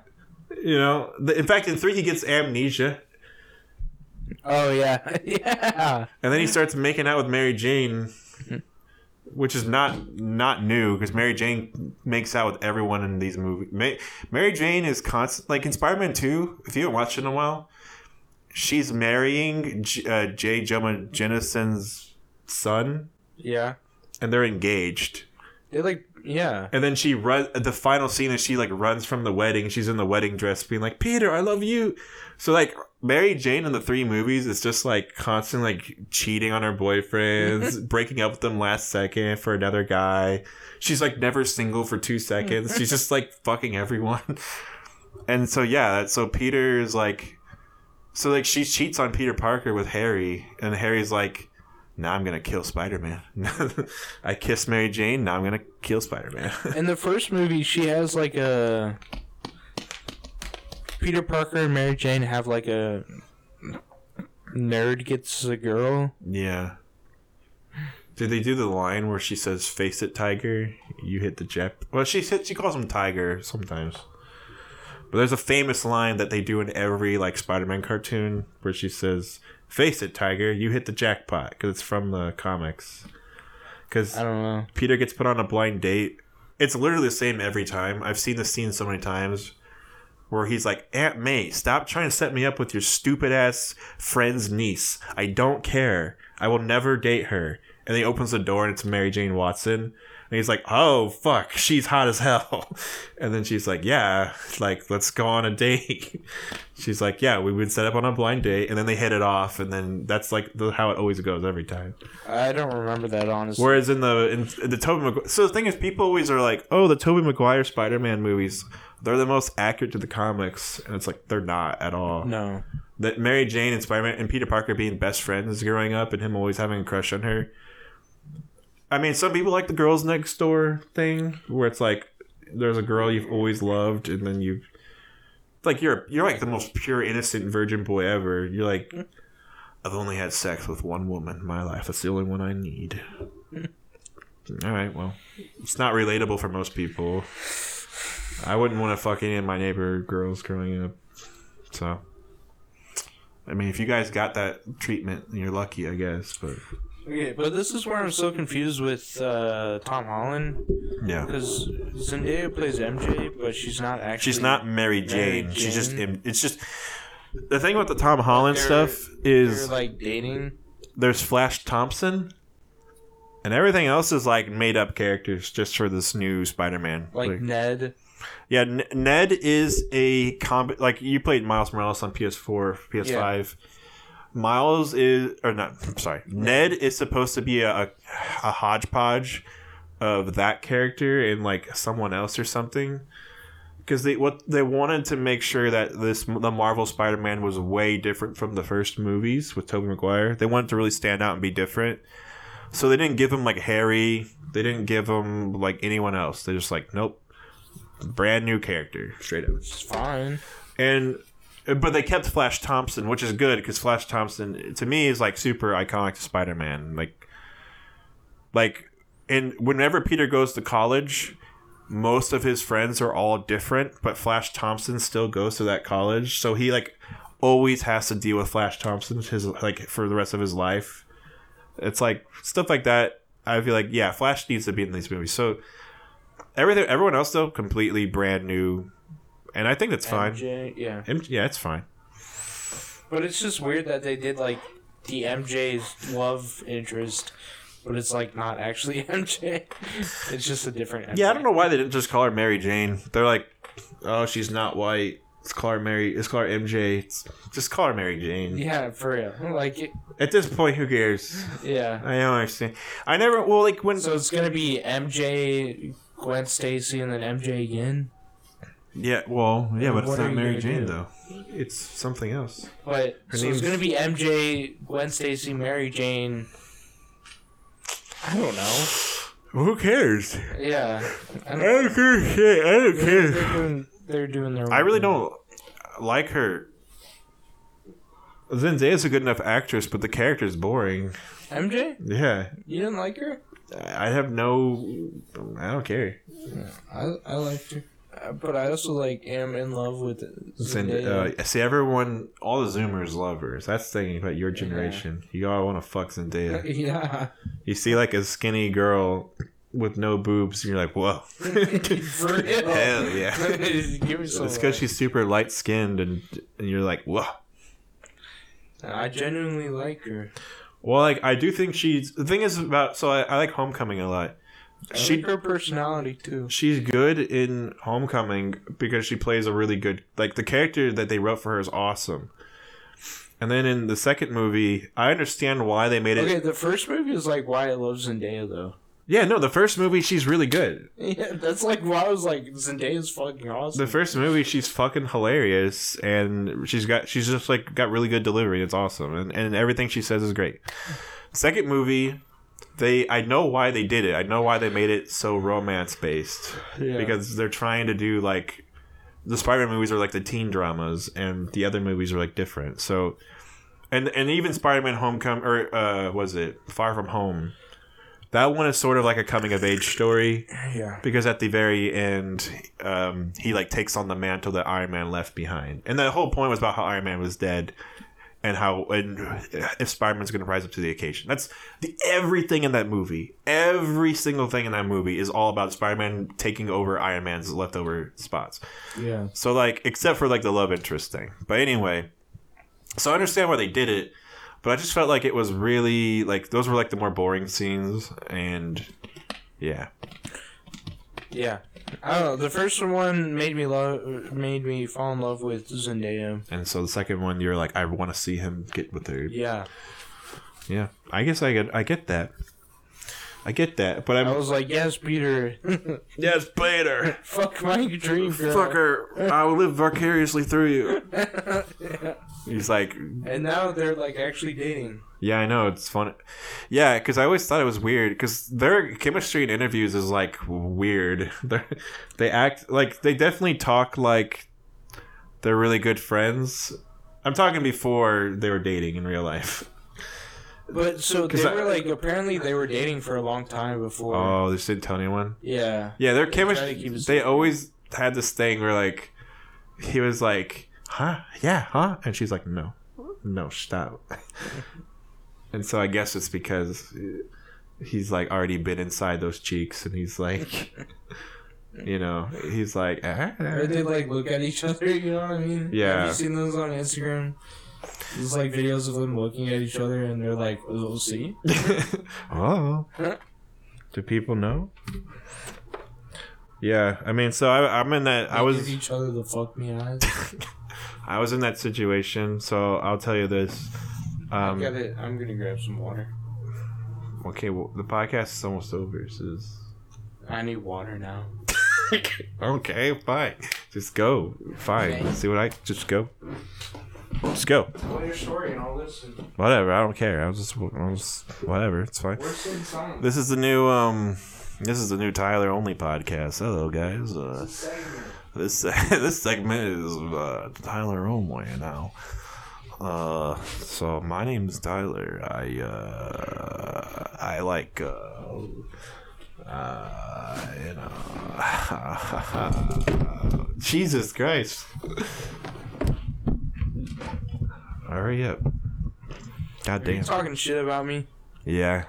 You know, The- in fact, in three, he gets amnesia, Oh yeah. [laughs] yeah. and then he starts making out with Mary Jane, which is not not new because Mary Jane makes out with everyone in these movies. Ma- Mary Jane is constant, like in Spider-Man Two. If you haven't watched it in a while, she's marrying J- uh, J. Jonah Jameson's son, Yeah. and they're engaged. They like yeah. And then she run. The final scene is she like runs from the wedding. She's in the wedding dress, being like, "Peter, I love you." So like Mary Jane in the three movies is just like constantly like cheating on her boyfriends, [laughs] breaking up with them last second for another guy. She's like never single for two seconds. She's just like fucking everyone. [laughs] And so yeah, so Peter is like, so like she cheats on Peter Parker with Harry, and Harry's like. Now I'm gonna kill Spider Man. [laughs] I kissed Mary Jane. Now I'm gonna kill Spider Man. [laughs] In the first movie, she has like a Peter Parker and Mary Jane have like a nerd gets a girl. Yeah. Did they do the line where she says "Face it, Tiger"? You hit the jet. Well, she said she calls him Tiger sometimes. But there's a famous line that they do in every like Spider-Man cartoon where she says, "Face it, Tiger. You hit the jackpot," because it's from the comics. Because I don't know. Peter gets put on a blind date. It's literally the same every time. I've seen this scene so many times where he's like, Aunt May, stop trying to set me up with your stupid ass friend's niece. I don't care. I will never date her. And he opens the door and it's Mary Jane Watson. And he's like, oh, fuck, she's hot as hell. [laughs] And then she's like, yeah, like, let's go on a date. [laughs] she's like, yeah, we would set up on a blind date. And then they hit it off. And then that's like the, how it always goes every time. I don't remember that honestly. Whereas in the in, in the Tobey Maguire, so the thing is, people always are like, "Oh, the Tobey Maguire Spider-Man movies, they're the most accurate to the comics," and it's like they're not at all. no. That Mary Jane and Spider-Man and Peter Parker being best friends growing up, and him always having a crush on her. I mean, some people like the girls next door thing, where it's like there's a girl you've always loved, and then you, like you're you're like the most pure innocent virgin boy ever. You're like, I've only had sex with one woman in my life. That's the only one I need. [laughs] All right, well, it's not relatable for most people. I wouldn't want to fuck any of my neighbor girls growing up. So, I mean, if you guys got that treatment, you're lucky, I guess. But Okay, but this is where I'm so confused with uh, Tom Holland yeah, because Zendaya plays MJ, but she's not actually. she's not Mary Jane. Mary She's just it's just the thing with the Tom Holland stuff They're is like dating. there's Flash Thompson, and everything else is like made up characters just for this new Spider-Man. Like Ned. Yeah, N- Ned is a. Like you played Miles Morales on PS4, PS5. Miles is, or not. I'm sorry. Ned is supposed to be a, a, hodgepodge of that character and like someone else or something. Because they what they wanted to make sure that this the Marvel Spider-Man was way different from the first movies with Tobey Maguire. They wanted to really stand out and be different. So they didn't give him like Harry. They didn't give him like anyone else. They're just like, nope, brand new character, straight up. It's fine. And but they kept Flash Thompson, which is good because Flash Thompson to me is like super iconic to Spider-Man. Like, like, and whenever Peter goes to college, most of his friends are all different, but Flash Thompson still goes to that college, so he like always has to deal with Flash Thompson his like for the rest of his life. It's like stuff like that. I feel like yeah, Flash needs to be in these movies. So everything, everyone else though, completely brand new and I think that's fine. MJ, yeah. M- yeah, it's fine. But it's just weird that they did like the MJ's love interest, but it's like not actually [laughs] MJ. It's just a different. MJ. Yeah, I don't know why they didn't just call her Mary Jane. They're like, oh, she's not white. Let's call her Mary. Let's call her MJ. It's- just call her Mary Jane. Yeah, for real. Like, it, At this point, who cares? yeah. I don't understand. I never. Well, like when. So it's gonna be MJ, Gwen Stacy, and then MJ again. Yeah. Well, yeah, but it's What are not you Mary gonna Jane do? though. It's something else. But Her so it's name's- gonna be MJ, Gwen Stacy, Mary Jane. I don't know. Who cares? Yeah, I I don't, don't care shit. I don't they're, care. they're doing they're doing their. I really thing. don't like her. Zendaya's a good enough actress, but the character's boring. MJ, Yeah, you didn't like her? I have no. I don't care. I I liked her, but I also like am in love with Zendaya. Uh, see, everyone, all the Zoomers love her. That's the thing about your generation. You all want to fuck Zendaya. [laughs] yeah, You see, like a skinny girl with no boobs, and you're like, whoa. [laughs] [laughs] Hell yeah. Give me some. It's because she's super light skinned, and and you're like, whoa. I genuinely like her. Well, like I do think she's the thing is about. So I, I like Homecoming a lot. She like her personality too. she's good in Homecoming because she plays a really good like the character that they wrote for her is awesome. And then in the second movie, I understand why they made it. Okay, the first movie is like why I love Zendaya though. Yeah, no, the first movie she's really good. [laughs] Yeah, that's like why I was like Zendaya's fucking awesome. The first movie she's fucking hilarious and she's got she's just like got really good delivery. It's awesome and and everything she says is great. Second movie, they I know why they did it. I know why they made it so romance based. Yeah. because they're trying to do like the Spider-Man movies are like the teen dramas, and the other movies are like different. So, and and even Spider-Man Homecoming or uh, was it Far From Home? That one is sort of like a coming of age story yeah. because at the very end, um, he like takes on the mantle that Iron Man left behind, and the whole point was about how Iron Man was dead. And how and if Spider-Man's going to rise up to the occasion? That's the everything in that movie. Every single thing in that movie is all about Spider-Man taking over Iron Man's leftover spots. Yeah. So like, except for like the love interest thing. But anyway, so I understand why they did it, but I just felt like it was really like those were like the more boring scenes, and yeah, Yeah. I. The first one made me love, made me fall in love with Zendaya. and so the second one you're like, I want to see him get with her. Yeah. Yeah, I guess I get I get that. I get that, but I'm I was like, yes, Peter. [laughs] yes, Peter. [laughs] Fuck my dream girl. Fucker, I will live vicariously through you. [laughs] He's like, And now they're like actually dating. Yeah, I know it's fun. Yeah, because I always thought it was weird because their chemistry in interviews is like weird. [laughs] they they act like they definitely talk like they're really good friends. I'm talking before they were dating in real life. But so they 'Cause I- were like apparently they were dating for a long time before. Oh, they didn't tell anyone. yeah. Yeah, their chemistry. They always had this thing where like he was like, "Huh? Yeah, huh?" And she's like, "No, no, stop." [laughs] and so I guess it's because he's like already been inside those cheeks, and he's like, [laughs] you know, he's like, ah. Or they like look at each other, you know what I mean? Yeah. Have you seen those on Instagram? There's like videos of them looking at each other and they're like, "Oh, see." [laughs] oh, do people know? Yeah, I mean, so I, I'm in that. I was each other the fuck me eyes. [laughs] I was in that situation, so I'll tell you this. Um, I got it. I'm gonna grab some water. Okay, well, the podcast is almost over. So it's- I need water now. [laughs] okay, fine. Just go. Fine. Okay. See what I just go. Just go. Tell your story and I'll listen. Whatever. I don't care. I'll just, I'll just whatever. It's fine. We're so silent. This is the new um. This is the new Tyler only podcast. Hello, guys. Uh, this [laughs] this segment is uh, Tyler only now. Uh, so my name's Tyler. I uh, I like uh, uh, you know. [laughs] Jesus Christ! Hurry up! God Are you damn. talking shit about me? Yeah.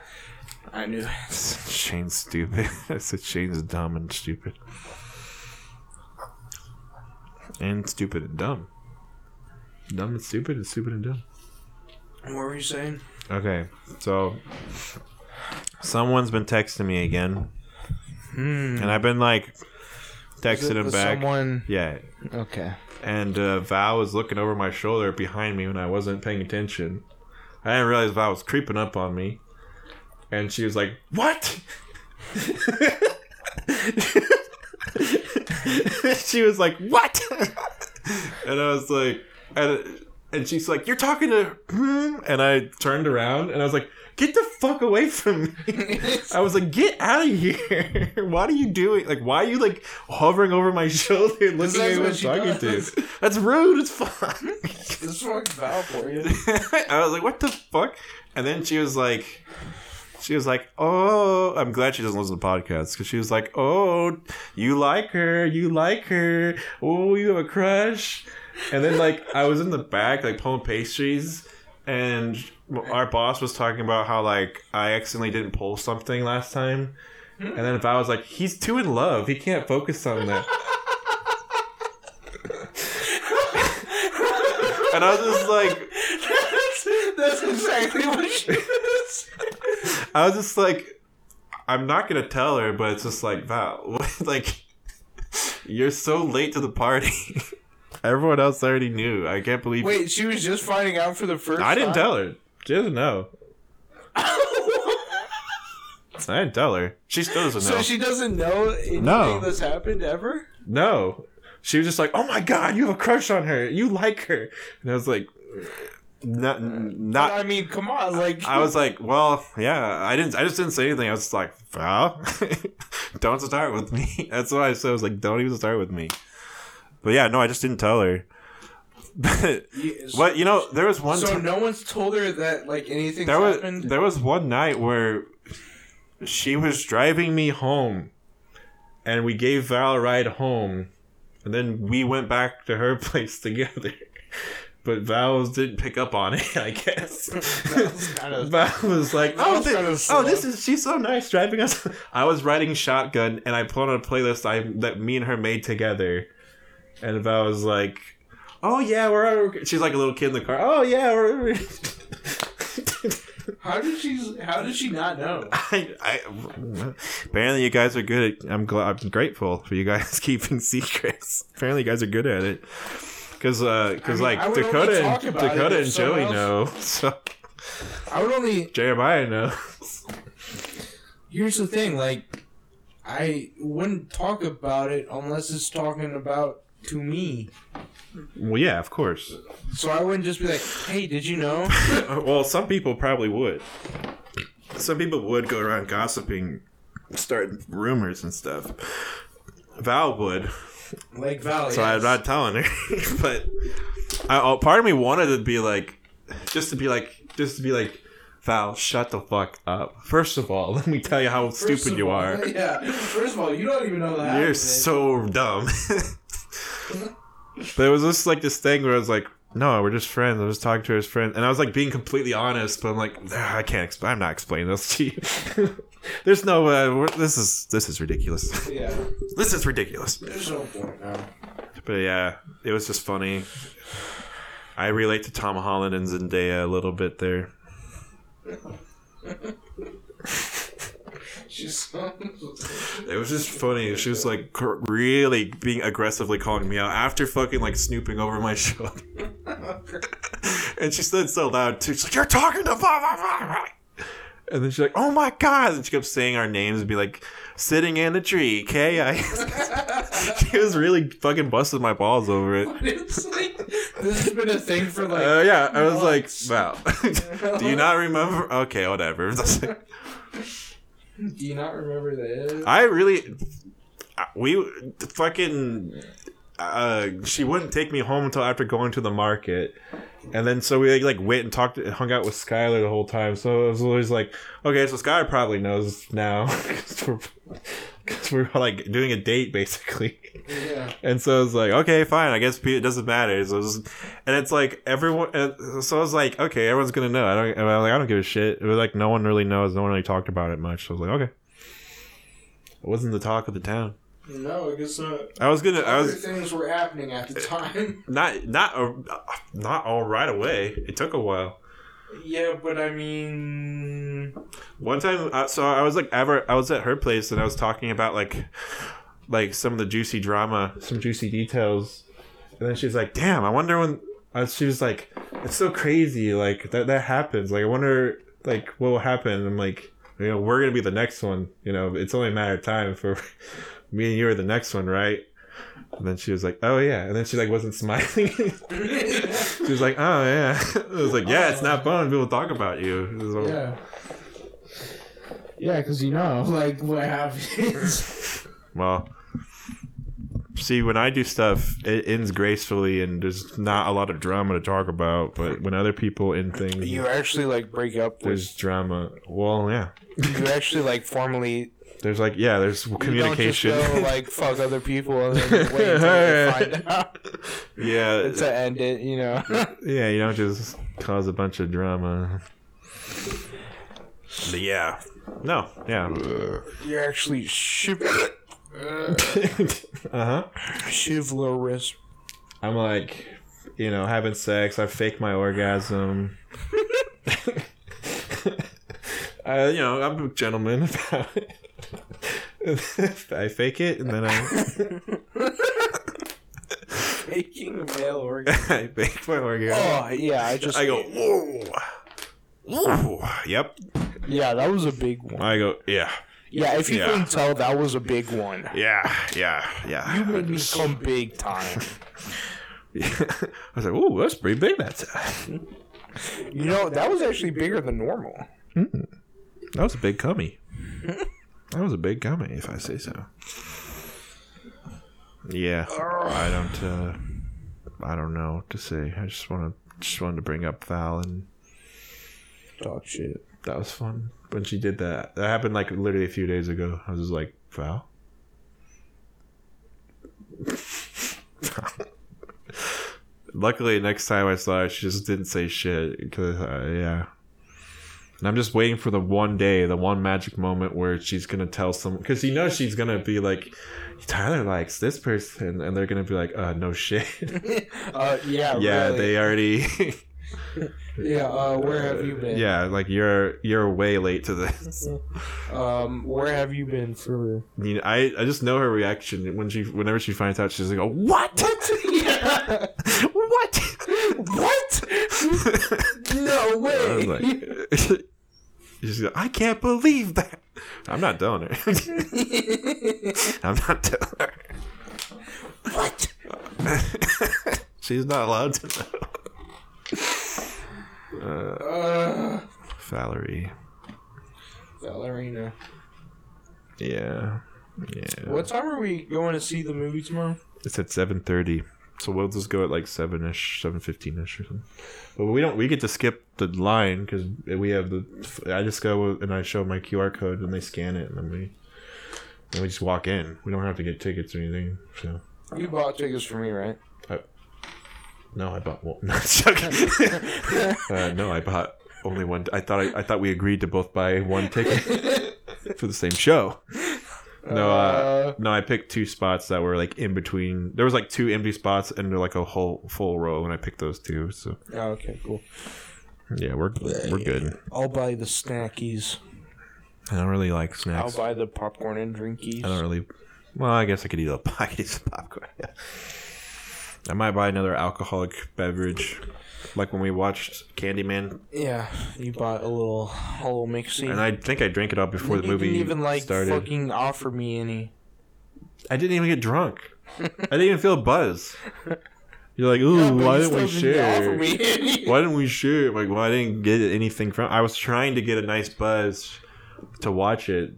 I knew. Shane's [laughs] stupid. I said Shane's dumb and stupid. and stupid and dumb. Dumb and stupid and stupid and dumb. What were you saying? Okay, so someone's been texting me again, Hmm. and I've been like texting him back. Someone. Yeah, Okay. and uh, Val was looking over my shoulder behind me when I wasn't paying attention. I didn't realize Val was creeping up on me, and she was like, "What?" [laughs] she was like, "What?" [laughs] and I was like, and, and she's like, "You're talking to," hmm?" and I turned around and I was like, "Get the fuck away from me!" [laughs] I was like, "Get out of here! [laughs] what are you doing? Like, why are you like hovering over my [laughs] shoulder, looking at who what I'm talking does. to? That's rude as fuck." This fucking foul for you. I was like, "What the fuck?" And then she was like, "She was like, oh, I'm glad she doesn't listen to podcasts because she was like, oh, you like her, you like her, oh, you have a crush." And then like I was in the back like pulling pastries, and our boss was talking about how like I accidentally didn't pull something last time, and then if I was like, "He's too in love, he can't focus on that." And I was just like, that's, that's exactly what she is. I was just like, I'm not gonna tell her, but it's just like, Val, what- [laughs] like, you're so late to the party. [laughs] Everyone else already knew. I can't believe. Wait, she was just finding out for the first I didn't time? tell her. She doesn't know. [laughs] I didn't tell her. She still doesn't know. So she doesn't know anything No. that's happened ever? no, she was just like, "Oh my god, you have a crush on her. You like her," and I was like, "Not, not." I mean, come on, like I was like, well, yeah, I didn't, I just didn't say anything. I was just like, Val, [laughs] don't start with me. [laughs] That's why I said, I was like, don't even start with me. But yeah, no, I just didn't tell her. But, Yeah, [laughs] so- but you know, there was one So time, no one's told her that like anything there was, happened. there was one night where she was driving me home and we gave Val a ride home and then we went back to her [laughs] place together. But Val didn't pick up on it, I guess. [laughs] kinda- Val was like, "Oh, was thi- kinda oh, this is she's so nice driving us." I was riding shotgun, and I put on a playlist I that me and her made together, and Val was like, "Oh yeah, we're." She's like a little kid in the car. Oh yeah, we're. [laughs] How did she? How did she not know? [laughs] I, I, apparently, you guys are good at. I'm glad. I'm grateful for you guys [laughs] keeping secrets. Apparently, you guys are good at it. Because, because uh, I mean, like Dakota and Dakota and Joey else- know. So I would only. Jeremiah knows. Here's the thing, like, I wouldn't talk about it unless it's talking about to me. Well, yeah, of course. So I wouldn't just be like, "Hey, did you know?" [laughs] well, some people probably would. Some people would go around gossiping, start rumors and stuff. Val would, Like Val. so yes. I'm not telling her. [laughs] but I, oh, part of me wanted to be like, just to be like, just to be like, Val, shut the fuck up. First of all, [laughs] let me tell you how First stupid you all- are. Yeah. First of all, you don't even know that. You're so dumb. But it was just like this thing where I was like, no, we're just friends. I was talking to his friend, and I was like being completely honest. But I'm like, "Ah, I can't. Exp- I'm not explaining this to you. [laughs] There's no. Uh, this is this is ridiculous. Yeah. This is ridiculous. There's no point now. But yeah, it was just funny. I relate to Tom Holland and Zendaya a little bit there. [laughs] She's. It was just funny. She was like cr- really being aggressively calling me out after fucking like snooping over my shoulder. [laughs] and she said so loud too. She's like, "You're talking to blah blah blah." blah." And then she's like, "Oh my god!" And she kept saying our names and be like, "Sitting in a tree, K I." [laughs] she was really fucking busting my balls over it. it's like this has been a thing for like. Uh, yeah, I was months. like, "Wow." [laughs] Do you not remember? Okay, whatever. Do you not remember this? I really, we fucking, uh, she wouldn't take me home until after going to the market, and then so we like went and talked, and hung out with Skylar the whole time. So it was always like, okay, so Skylar probably knows now [laughs] because we're, we're like doing a date basically. Yeah. And so I was like, okay, fine. I guess it doesn't matter. So it was, and it's like everyone. and So I was like, okay, everyone's gonna know. I don't. I, like, I don't give a shit. It was like no one really knows. No one really talked about it much. So I was like, okay. It wasn't the talk of the town. No, I guess not. I was gonna. I was things were happening at the time. [laughs] not not uh, not all right away. It took a while. yeah, but I mean, One time, uh, so I was like, ever, I was at her place and I was talking about like, like some of the juicy drama, some juicy details, and then she's like, "Damn, I wonder when." Uh, she was like, "It's so crazy, like that that happens. Like, I wonder, like, what will happen." I'm like, you know, we're gonna be the next one. You know, it's only a matter of time for [laughs] me and you are the next one, right? And then she was like, "Oh yeah," and then she like wasn't [laughs] smiling. she was like, "Oh yeah." [laughs] I was like, "Yeah, it's not fun people talk about you." Yeah. Yeah, because you know, like, what happens. Well, see, when I do stuff, it ends gracefully and there's not a lot of drama to talk about. But when other people end things, you actually, like, break up with. there's drama. Well, yeah. You actually, like, formally. There's like, yeah, there's communication. You don't just go, like, fuck other people and then wait until they [laughs] find out yeah, [laughs] to end it, you know? [laughs] yeah, you don't just cause a bunch of drama. But yeah, no, yeah, You're actually shiv- [laughs] uh huh. chivalrous. I'm like, you know, having sex. I fake my orgasm. [laughs] I, you know, I'm a gentleman about it. [laughs] I fake it and then I, Faking male orgasm. I fake my orgasm. Oh, yeah, I just. I go, whoa, whoa. Yep. Yeah, that was a big one. I go, yeah, Yeah, if you Yeah. couldn't tell, that was a big one. yeah, yeah, yeah. You made me come big time. [laughs] I was like, ooh, that's pretty big that time. You know, that was actually bigger than normal. That was a big cummy. That was a big cummy, if I say so. Yeah, I don't. uh I don't know what to say. I just want to just wanted to bring up Val, and Talk shit. that was fun when she did that. That happened like literally a few days ago. I was just like, Val. [laughs] Luckily, next time I saw her, she just didn't say shit. Because uh, yeah, and I'm just waiting for the one day, the one magic moment where she's gonna tell someone. Because you know she's gonna be like, Tyler likes this person, and they're gonna be like, uh, no shit. [laughs] Uh, yeah, [laughs] yeah, really. they already. Yeah, uh, where have you been? yeah, like you're you're way late to this. [laughs] Um, where have you been for? I mean, I, I just know her reaction when she whenever she finds out she's like, oh, what? yeah. [laughs] what? What? no I way. like, [laughs] she's like, I can't believe that. I'm not telling her. I'm not telling her. what? she's not allowed to know. Uh, Valerie. Valerina. Yeah. Yeah. What time are we going to see the movie tomorrow? It's at seven thirty. So we'll just go at like seven ish, seven fifteen ish or something. But we don't. We get to skip the line because we have the. I just go and I show my QR code and they scan it and then we. Then we just walk in. We don't have to get tickets or anything. So You bought tickets for me, right? No, I bought one. [laughs] No, [laughs] uh, no, I bought only one. I thought I, I thought we agreed to both buy one ticket [laughs] for the same show. No, uh, no, I picked two spots that were like in between. There was like two empty spots and like a whole full row, and I picked those two. So Oh, okay, cool. yeah, we're we're good. I'll buy the snackies. I don't really like snacks. I'll buy the popcorn and drinkies. I don't really. Well, I guess I could eat a could of popcorn. I might buy another alcoholic beverage, like when we watched Candyman, Yeah, you bought a little, a little mixy. and I think I drank it all before the you movie didn't even like started. fucking offer me any. I didn't even get drunk. I didn't even feel a buzz. [laughs] You're like, ooh, Yeah, why didn't we share? [laughs] Why didn't we share? Like, well, I didn't get anything from. I was trying to get a nice buzz to watch it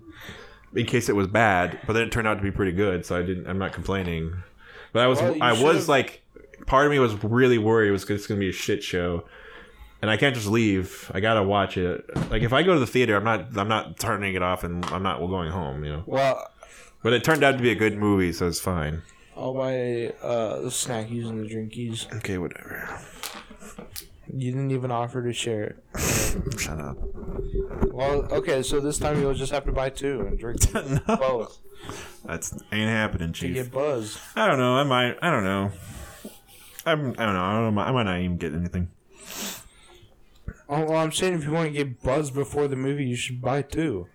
in case it was bad, but then it turned out to be pretty good. So I didn't. I'm not complaining. But I was. Well, I was like, part of me was really worried it was going to be a shit show. And I can't just leave. I gotta watch it. Like if I go to the theater, I'm not. I'm not turning it off, and I'm not going home. You know. Well, But it turned out to be a good movie, so it's fine. I'll buy uh, the snackies and the drinkies. Okay, whatever. You didn't even offer to share it. [laughs] Shut up. Well, okay, so this time you'll just have to buy two and drink [laughs] no, both that's ain't happening, Chief. get buzzed. I don't know. I might. I don't know. I'm. I don't know. I, don't know. I might not even get anything. Oh, well, I'm saying if you want to get buzzed before the movie, you should buy two.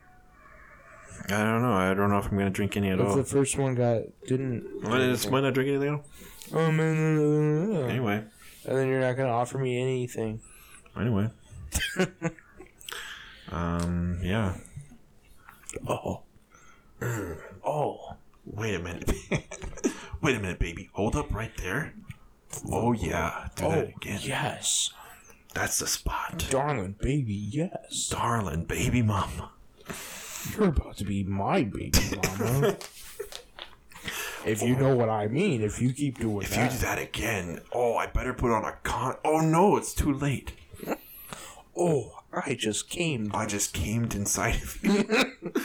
I don't know. I don't know if I'm gonna drink any at If all. the first one got didn't. Is- why not drink anything at all? Oh man. Anyway. And then you're not gonna offer me anything. Anyway. [laughs] um. Yeah. Oh. [clears throat] Oh. Wait a minute. [laughs] Wait a minute, baby. Hold up right there. Oh yeah. Do that Oh, again. yes. That's the spot. Darling baby, yes. Darling, baby mama. You're about to be my baby mama. [laughs] if you know what I mean, if you keep doing If you that. do that again, oh, I better put on a con. Oh no, it's too late. Oh, I just came. I just came inside of you.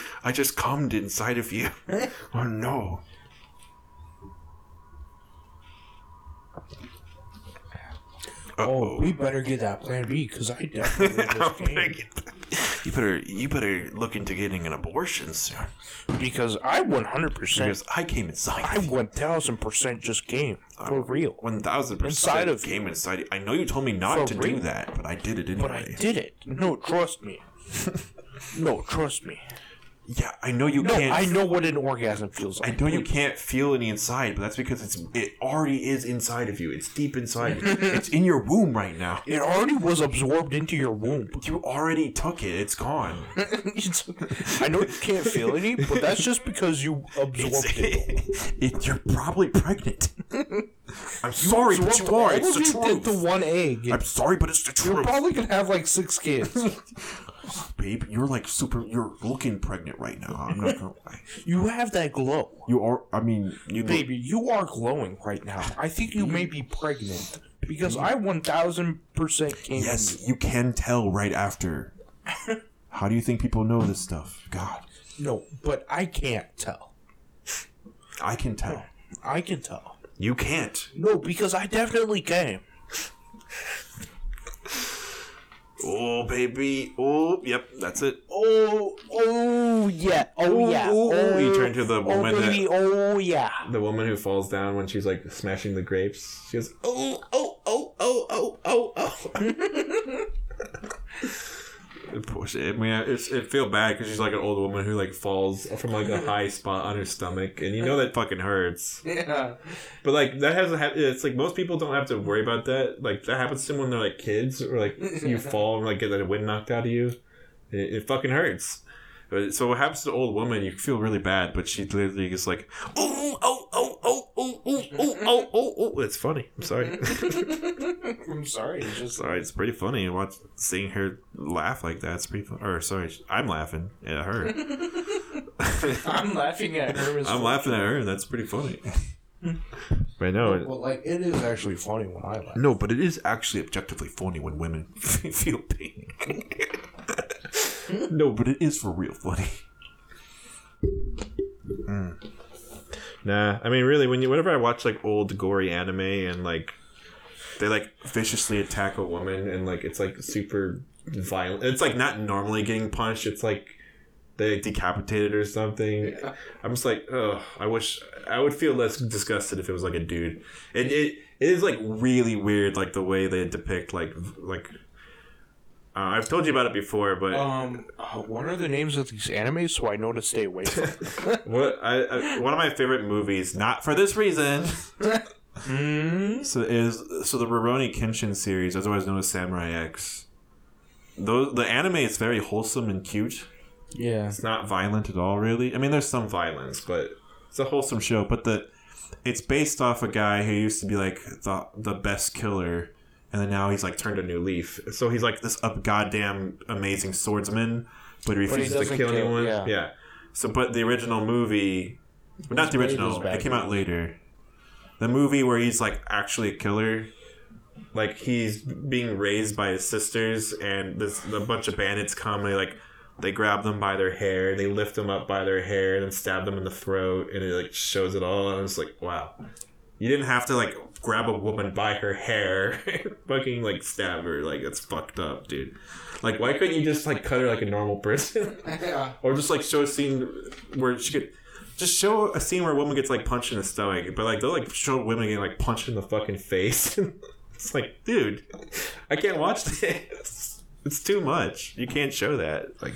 [laughs] I just cummed inside of you. [laughs] Oh no. Oh, Uh-oh. we better get that plan B because I [laughs] definitely just came. You better you better look into getting an abortion soon. Because I 100%, Because I came inside I of 1000% just came. Uh, for real. One thousand percent Inside of came inside. I know you told me not to real. do that, but I did it anyway. But I did it. No, trust me. [laughs] no, trust me. Yeah, I know you No, can't. I know what an orgasm feels like. I know you can't feel any inside, but that's because it's it already is inside of you. It's deep inside. [laughs] it's in your womb right now. It already was absorbed into your womb. You already took it. It's gone. [laughs] I know you can't feel any, but that's just because you absorbed it. [laughs] it, you're probably pregnant. I'm sorry, but you are. It's the truth. the one egg. I'm sorry, but it's the truth. You're probably gonna have like six kids. Babe, you're like super. You're looking pregnant right now. I'm not gonna lie. You have that glow. You are. I mean, you. look- Baby, you are glowing right now. I think you may be pregnant. Because I 1000% came Yes, you can tell right after. [laughs] How do you think people know this stuff? God. No, but I can't tell. I can tell. I can tell. You can't. No, because I definitely came. Oh, baby. Oh, yep, that's it. Oh, oh, yeah. Oh, yeah. ooh. Oh, You turn to the oh, woman Oh, that- Oh, yeah. The woman who falls down when she's like smashing the grapes. She goes, oh, oh, oh, oh, oh, oh, oh. [laughs] I mean, it's, it feel bad because she's like an old woman who like falls from like a high spot on her stomach, and you know that fucking hurts. Yeah. But like that hasn't happened. It's like most people don't have to worry about that. Like that happens to them when they're like kids, or like you [laughs] fall and like get the wind knocked out of you. It, it fucking hurts. But so what happens to the old woman? You feel really bad, but she literally is like, oh, oh, oh, oh, oh. It's funny. I'm sorry. [laughs] I'm sorry. It's just sorry, it's pretty funny. Watch seeing her laugh like that. It's pretty fun. Or sorry, I'm laughing at her. [laughs] I'm laughing at her. As I'm laughing at her. That's pretty funny. [laughs] but no, it, Well, like it is actually funny when I laugh. No, but it is actually objectively funny when women feel pain. no, but it is for real funny. Mm. Nah, I mean, really, when you whenever I watch like old gory anime and like they like viciously attack a woman and like it's like super violent. It's like not normally getting punched. It's like they like, decapitated or something. I'm just like, oh, I wish I would feel less disgusted if it was like a dude. It it, it is like really weird, like the way they depict like like. Uh, I've told you about it before, but Um, uh, what are the names of these animes so I know to stay away from? [laughs] what I, I one of my favorite movies, not for this reason, mm? so is so the Rurouni Kenshin series, otherwise known as Samurai X. Those the anime is very wholesome and cute. Yeah. It's not violent at all, really. I mean, there's some violence, but it's a wholesome show. But the it's based off a guy who used to be like the the best killer, and then now he's like turned a new leaf. So he's like this up goddamn amazing swordsman, but he refuses to doesn't kill, kill, anyone. yeah. Yeah. So, but the original movie, well, not the original. It came out later. The movie where he's like actually a killer. Like he's being raised by his sisters, and this a bunch of bandits come and they like they grab them by their hair, they lift them up by their hair, and then stab them in the throat, and it like shows it all. And I was like, wow, You didn't have to like grab a woman by her hair, [laughs] fucking like stab her. Like that's fucked up, dude. Like why couldn't you just like cut her like a normal person, [laughs] Yeah. or just like show a scene where she could. Just show a scene where a woman gets like punched in the stomach, but like they'll like show women getting like punched in the fucking face. [laughs] it's like, dude, I can't watch this. It's too much. You can't show that. Like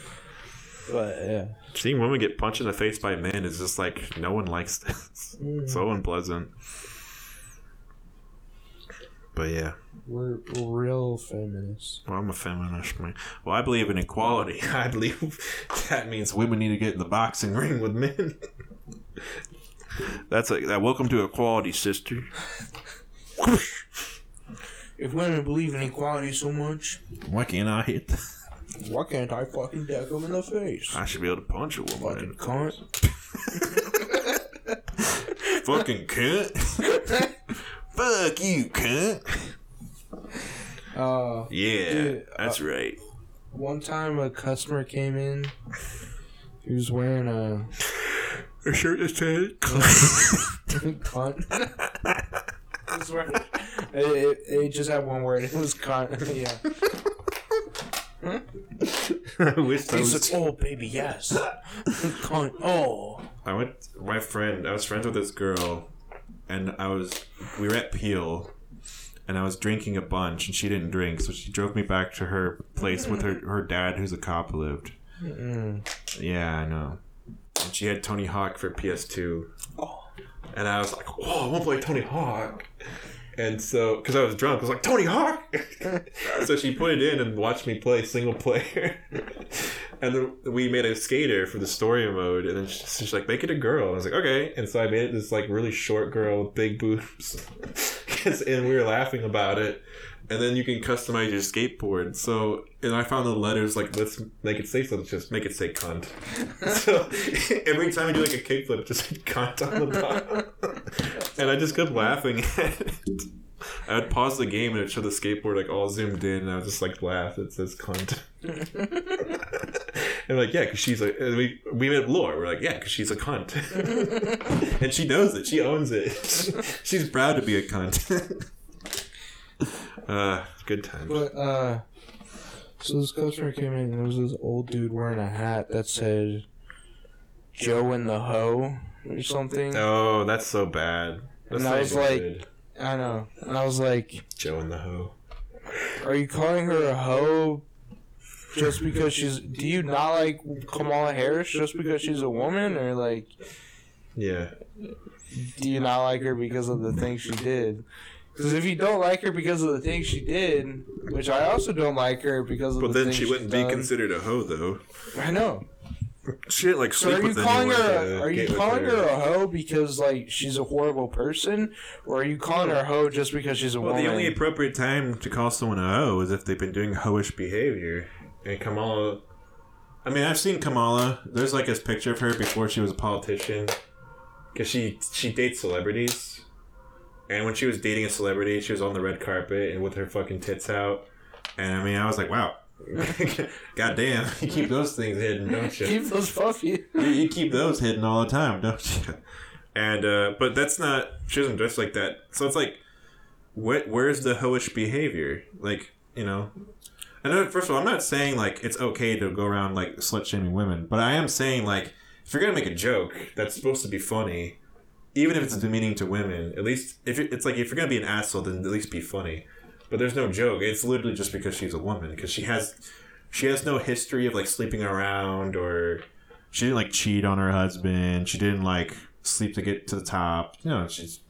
But yeah. seeing women get punched in the face by men is just like no one likes this. So unpleasant. But yeah, We're real feminists. well, I'm a feminist, man. Well, I believe in equality. [laughs] I believe that means women need to get in the boxing ring with men. That's like that. Welcome to equality, sister. If women believe in equality so much, Why can't I hit? The- why can't I fucking deck them in the face? I should be able to punch a woman. Fucking cunt. [laughs] Fucking cunt. [laughs] Fuck you, cunt. Uh, Yeah, Dude, that's right. one time a customer came in. He was wearing a [sighs] A shirt that said cunt. Was wearing- it, it, it just had one word. It was cunt. [laughs] yeah. I wish that He's was. like, oh baby, yes. cunt. Oh. I went. My friend. I was friends with this girl, and I was. We were at Peel, and I was drinking a bunch, and she didn't drink, so she drove me back to her place with her her dad, who's a cop, lived. Mm. Yeah, I know. And she had Tony Hawk for PS2, Oh. and I was like, "Whoa, I want to play Tony Hawk." And so, because I was drunk, I was like, Tony Hawk! [laughs] so she put it in and watched me play single player. [laughs] and then we made a skater for the story mode. And then she- she's like, make it a girl. And I was like, okay. And so I made it this like really short girl with big boobs. [laughs] and we were laughing about it. And then you can customize your skateboard. So, and I found the letters like, let's make it say something, just make it say cunt. [laughs] so [laughs] every time you do like a kickflip, just said cunt on the bottom. [laughs] and I just kept laughing at it. I would pause the game and it showed the skateboard like all zoomed in, and I would just like laugh. It says cunt. and like, yeah, because she's like, we we made lore. We're like, yeah, because she's a cunt, and she knows it. She owns it. she's proud to be a cunt. Uh, good times. But uh, so this customer came in and there was this old dude wearing a hat that said "Joe and the Hoe" or something. Oh, that's so bad. That's And I was like- good. I know, and I was like, Joe and the hoe. "Are you calling her a hoe just because she's? Do you not like Kamala Harris just because she's a woman, or like, Yeah. do you not like her because of the things she did?" Because if you don't like her because of the things she did, which I also don't like her because of. But the then things she wouldn't be done. considered a hoe, though. I know. She didn't like So sleep are you with calling anyone her? Are you with calling her a hoe because like she's a horrible person, or are you calling her a hoe just because she's a Well, woman? the only appropriate time to call someone a hoe is if they've been doing hoish behavior. And Kamala, I mean, I've seen Kamala. There's like this picture of her before she was a politician, because she she dates celebrities. And when she was dating a celebrity, she was on the red carpet and with her fucking tits out. And I mean, I was like, wow, [laughs] god damn, [laughs] you keep those things hidden, don't you? Keep those puffy. you, you keep those hidden all the time, don't you? And uh, but that's not. She doesn't dress like that. So it's like, what? Where's the hoish behavior? Like you know. And first of all, I'm not saying like it's okay to go around like slut shaming women, but I am saying like if you're gonna make a joke that's supposed to be funny, even if it's demeaning to women, at least if it, it's like if you're gonna be an asshole, then at least be funny. But there's no joke. It's literally just because she's a woman because she has she has no history of like sleeping around or she didn't like cheat on her husband. She didn't like sleep to get to the top. You know, she's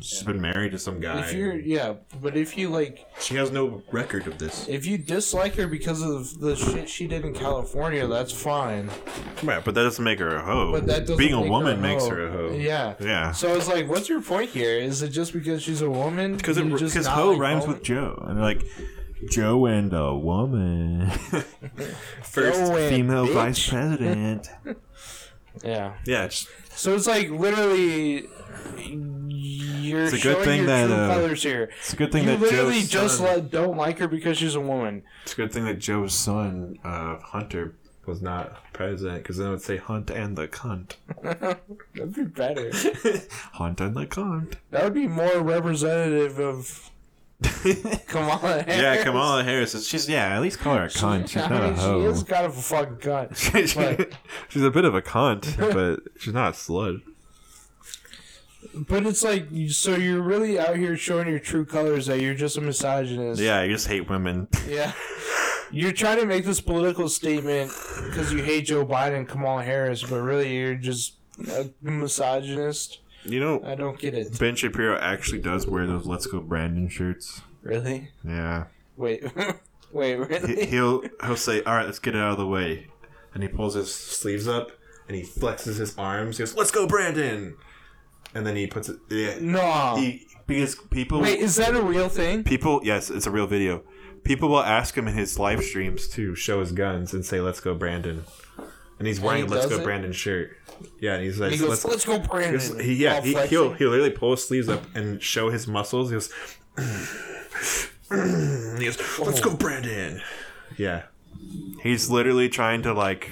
she's been married to some guy. If you're yeah, but if you like, She has no record of this. if you dislike her because of the shit she did in California, that's fine. Right, but that doesn't make her a hoe. But that doesn't Being a make woman her makes her a hoe. Yeah. Yeah. So it's like, what's your point here? Is it just because she's a woman? Because just because not hoe like rhymes with Joe, and like Joe and a woman, [laughs] first Joe and female bitch. vice president. [laughs] Yeah. yeah, it's, So it's like literally, you're It's a good showing thing your that, true uh, colors here. it's a good thing you that literally Joe's just son, don't like her because she's a woman. It's a good thing that Joe's son, uh, Hunter, was not president because then it would say Hunt and the cunt. [laughs] That'd be better. [laughs] Hunt and the cunt. That would be more representative of [laughs] Kamala Harris. yeah, Kamala Harris. is- She's yeah. At least call her a cunt. She's I not mean, a she is kind of a fucking cunt. She- she's a bit of a cunt, but she's not a slut. But it's like, so you're really out here showing your true colors that you're just a misogynist. Yeah, you just hate women. [laughs] Yeah. You're trying to make this political statement because you hate Joe Biden and Kamala Harris, but really you're just a misogynist. You know, I don't get it. Ben Shapiro actually does wear those "Let's Go Brandon" shirts. Really? Yeah, Wait. [laughs] Wait, he, really? he'll [laughs] he'll say, "All right, let's get it out of the way," and he pulls his sleeves up and he flexes his arms. He goes, "Let's go, Brandon!" And then he puts it. Yeah, No. he because people Wait, is that a real thing? people yes, it's a real video. People will ask him in his live streams to show his guns and say, "Let's go, Brandon," and he's wearing he a "Let's does go, it? Brandon" shirt. Yeah, and he's like, He goes, "Let's." let's, go, Brandon. He, he- yeah, All he, flexing. he'll he'll literally pull his sleeves up and show his muscles. He goes, and [clears throat] he goes, "Let's go, Brandon." Yeah, he's literally trying to like,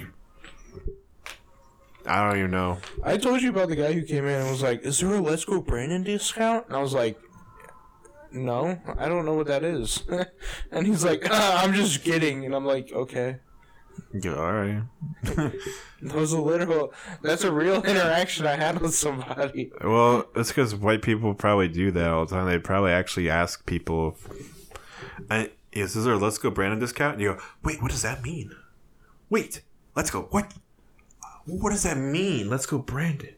I don't even know. I told you about the guy who came in and was like, "Is there a Let's Go Brandon discount?" And I was like, "No, I don't know what that is." [laughs] and he's like, ah, "I'm just kidding," and I'm like, "Okay." Yeah, all right. [laughs] That was a literal. That's a real interaction I had with somebody. Well, it's because white people probably do that all the time. They probably actually ask people, I, "Is this our Let's Go Brandon discount?" And you go, "Wait, what does that mean?" Wait, let's go. What? What does that mean? Let's go, Brandon.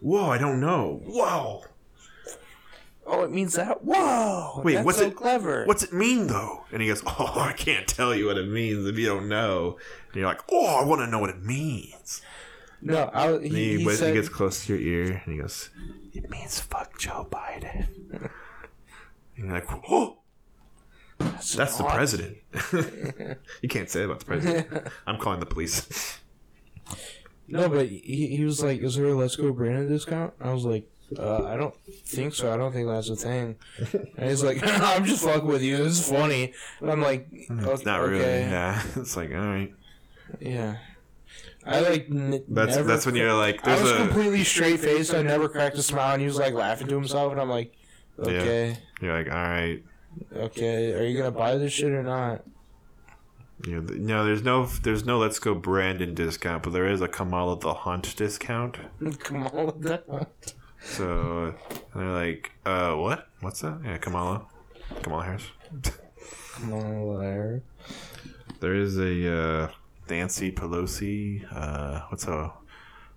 Whoa, I don't know. Whoa. Oh, it means that. Whoa! Wait, that's what's so it? clever. What's it mean though? And he goes, [laughs] "Oh, I can't tell you what it means if you don't know." And you're like, "Oh, I want to know what it means." No, I, he, he, he he gets close to your ear and he goes, "It means fuck Joe Biden." [laughs] and you're like, "Oh, that's the president." [laughs] you can't say that about the president. I'm calling the police. No, but he, he was like, "Is there a Let's Go Brandon discount?" I was like, uh, "I don't think so. I don't think that's a thing." [laughs] And he's like, [laughs] "I'm just fucking with you. This is funny." And I'm like, It's not really. okay, Yeah, [laughs] it's like all right. yeah." I like. N- That's never that's when you're like, I was a completely straight faced. I never cracked a smile, and he was like laughing to himself, and I'm like, "Okay, you're like all right. okay. Are you gonna buy this shit or not?" You know, no, there's no there's no Let's Go Brandon discount, but there is a Kamala the Hunt discount. On with that. So and they're like, uh, what? What's that? Yeah, Kamala, Kamala Harris. [laughs] On there. There is a uh, Nancy Pelosi. Uh, what's a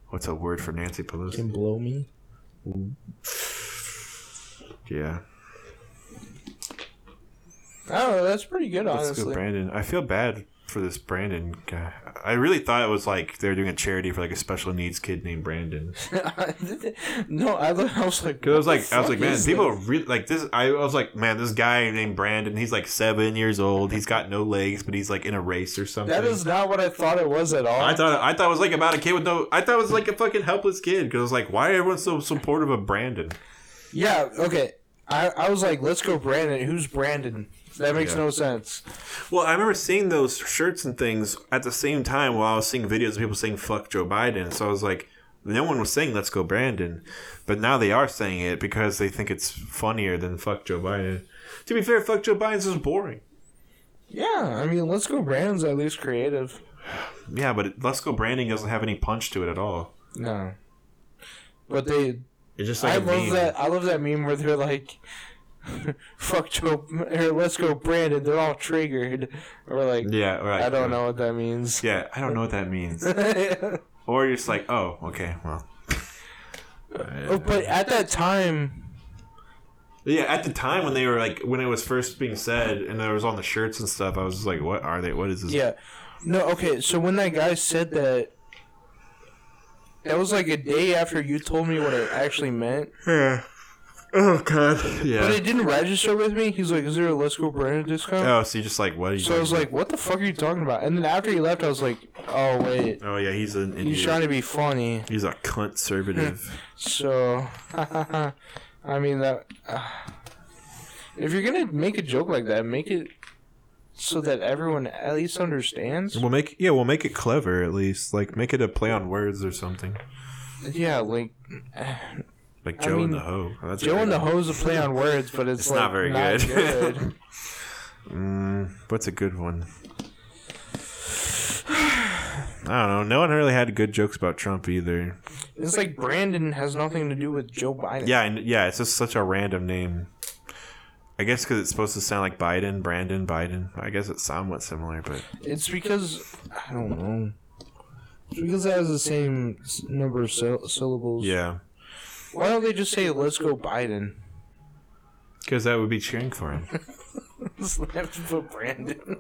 what's a word for Nancy Pelosi? Can blow me. Yeah, Know. That's pretty good, let's honestly. go, Brandon. I feel bad for this Brandon guy. I really thought it was like they were doing a charity for like a special needs kid named Brandon. [laughs] no, I, I was like, I was like, I was like, man, people this? are really like this. I was like, man, this guy named Brandon. He's like seven years old. He's got no legs, but he's like in a race or something. That is not what I thought it was at all. I thought I thought it was like about a kid with no. I thought it was like a fucking helpless kid. Because I was like, why are everyone so supportive of Brandon? yeah, okay. I, I was like, let's go, Brandon. Who's Brandon? That makes Yeah. no sense. Well, I remember seeing those shirts and things at the same time while I was seeing videos of people saying "fuck Joe Biden." So I was like, no one was saying "Let's go Brandon," but now they are saying it because they think it's funnier than "fuck Joe Biden." To be fair, "fuck Joe Biden's just boring. Yeah, I mean, let's go, Brandon's at least creative. Yeah, but it, "Let's go Brandon" doesn't have any punch to it at all. No, but they. It's just like I a love meme. that. I love that meme where they're like, [laughs] "Fuck Joe," or "Let's go, Brandon." They're all triggered, or like, Yeah, right. I don't uh, know what that means. Yeah, I don't know what that means. [laughs] or you're just like, oh, okay, well. Oh, but at that time, Yeah, at the time when they were like when it was first being said and it was on the shirts and stuff, I was just like, "What are they? What is this?" Yeah. No, okay, so when that guy said that, that was like a day after you told me what it actually meant. Yeah. Oh god. Yeah. But it didn't register with me. He's like, is there a Let's Go Brandon discount? Oh, so you just like what? Are you So I was talking like, what the fuck are you talking about? And then after he left, I was like, oh, wait. oh yeah, he's an idiot. He's trying to be funny. He's a conservative. [laughs] So, [laughs] I mean, that. Uh, if you're going to make a joke like that, make it so that everyone at least understands. We'll make yeah, we'll make it clever at least. Like make it a play on words or something. Yeah, like Like I Joe and the Ho. That's Joe and the one. Ho's a play on words, but it's, It's like, not very not good. good. [laughs] Mm, what's a good one? I don't know. No one really had good jokes about Trump either. it's like Brandon has nothing to do with Joe Biden. Yeah, and yeah, it's just such a random name. I guess because it's supposed to sound like Biden, Brandon, Biden. I guess it's somewhat similar, but It's because I don't know. It's because it has the same number of syllables. yeah, Why don't they just say "Let's go Biden"? because that would be cheering for him. [laughs] To put Brandon.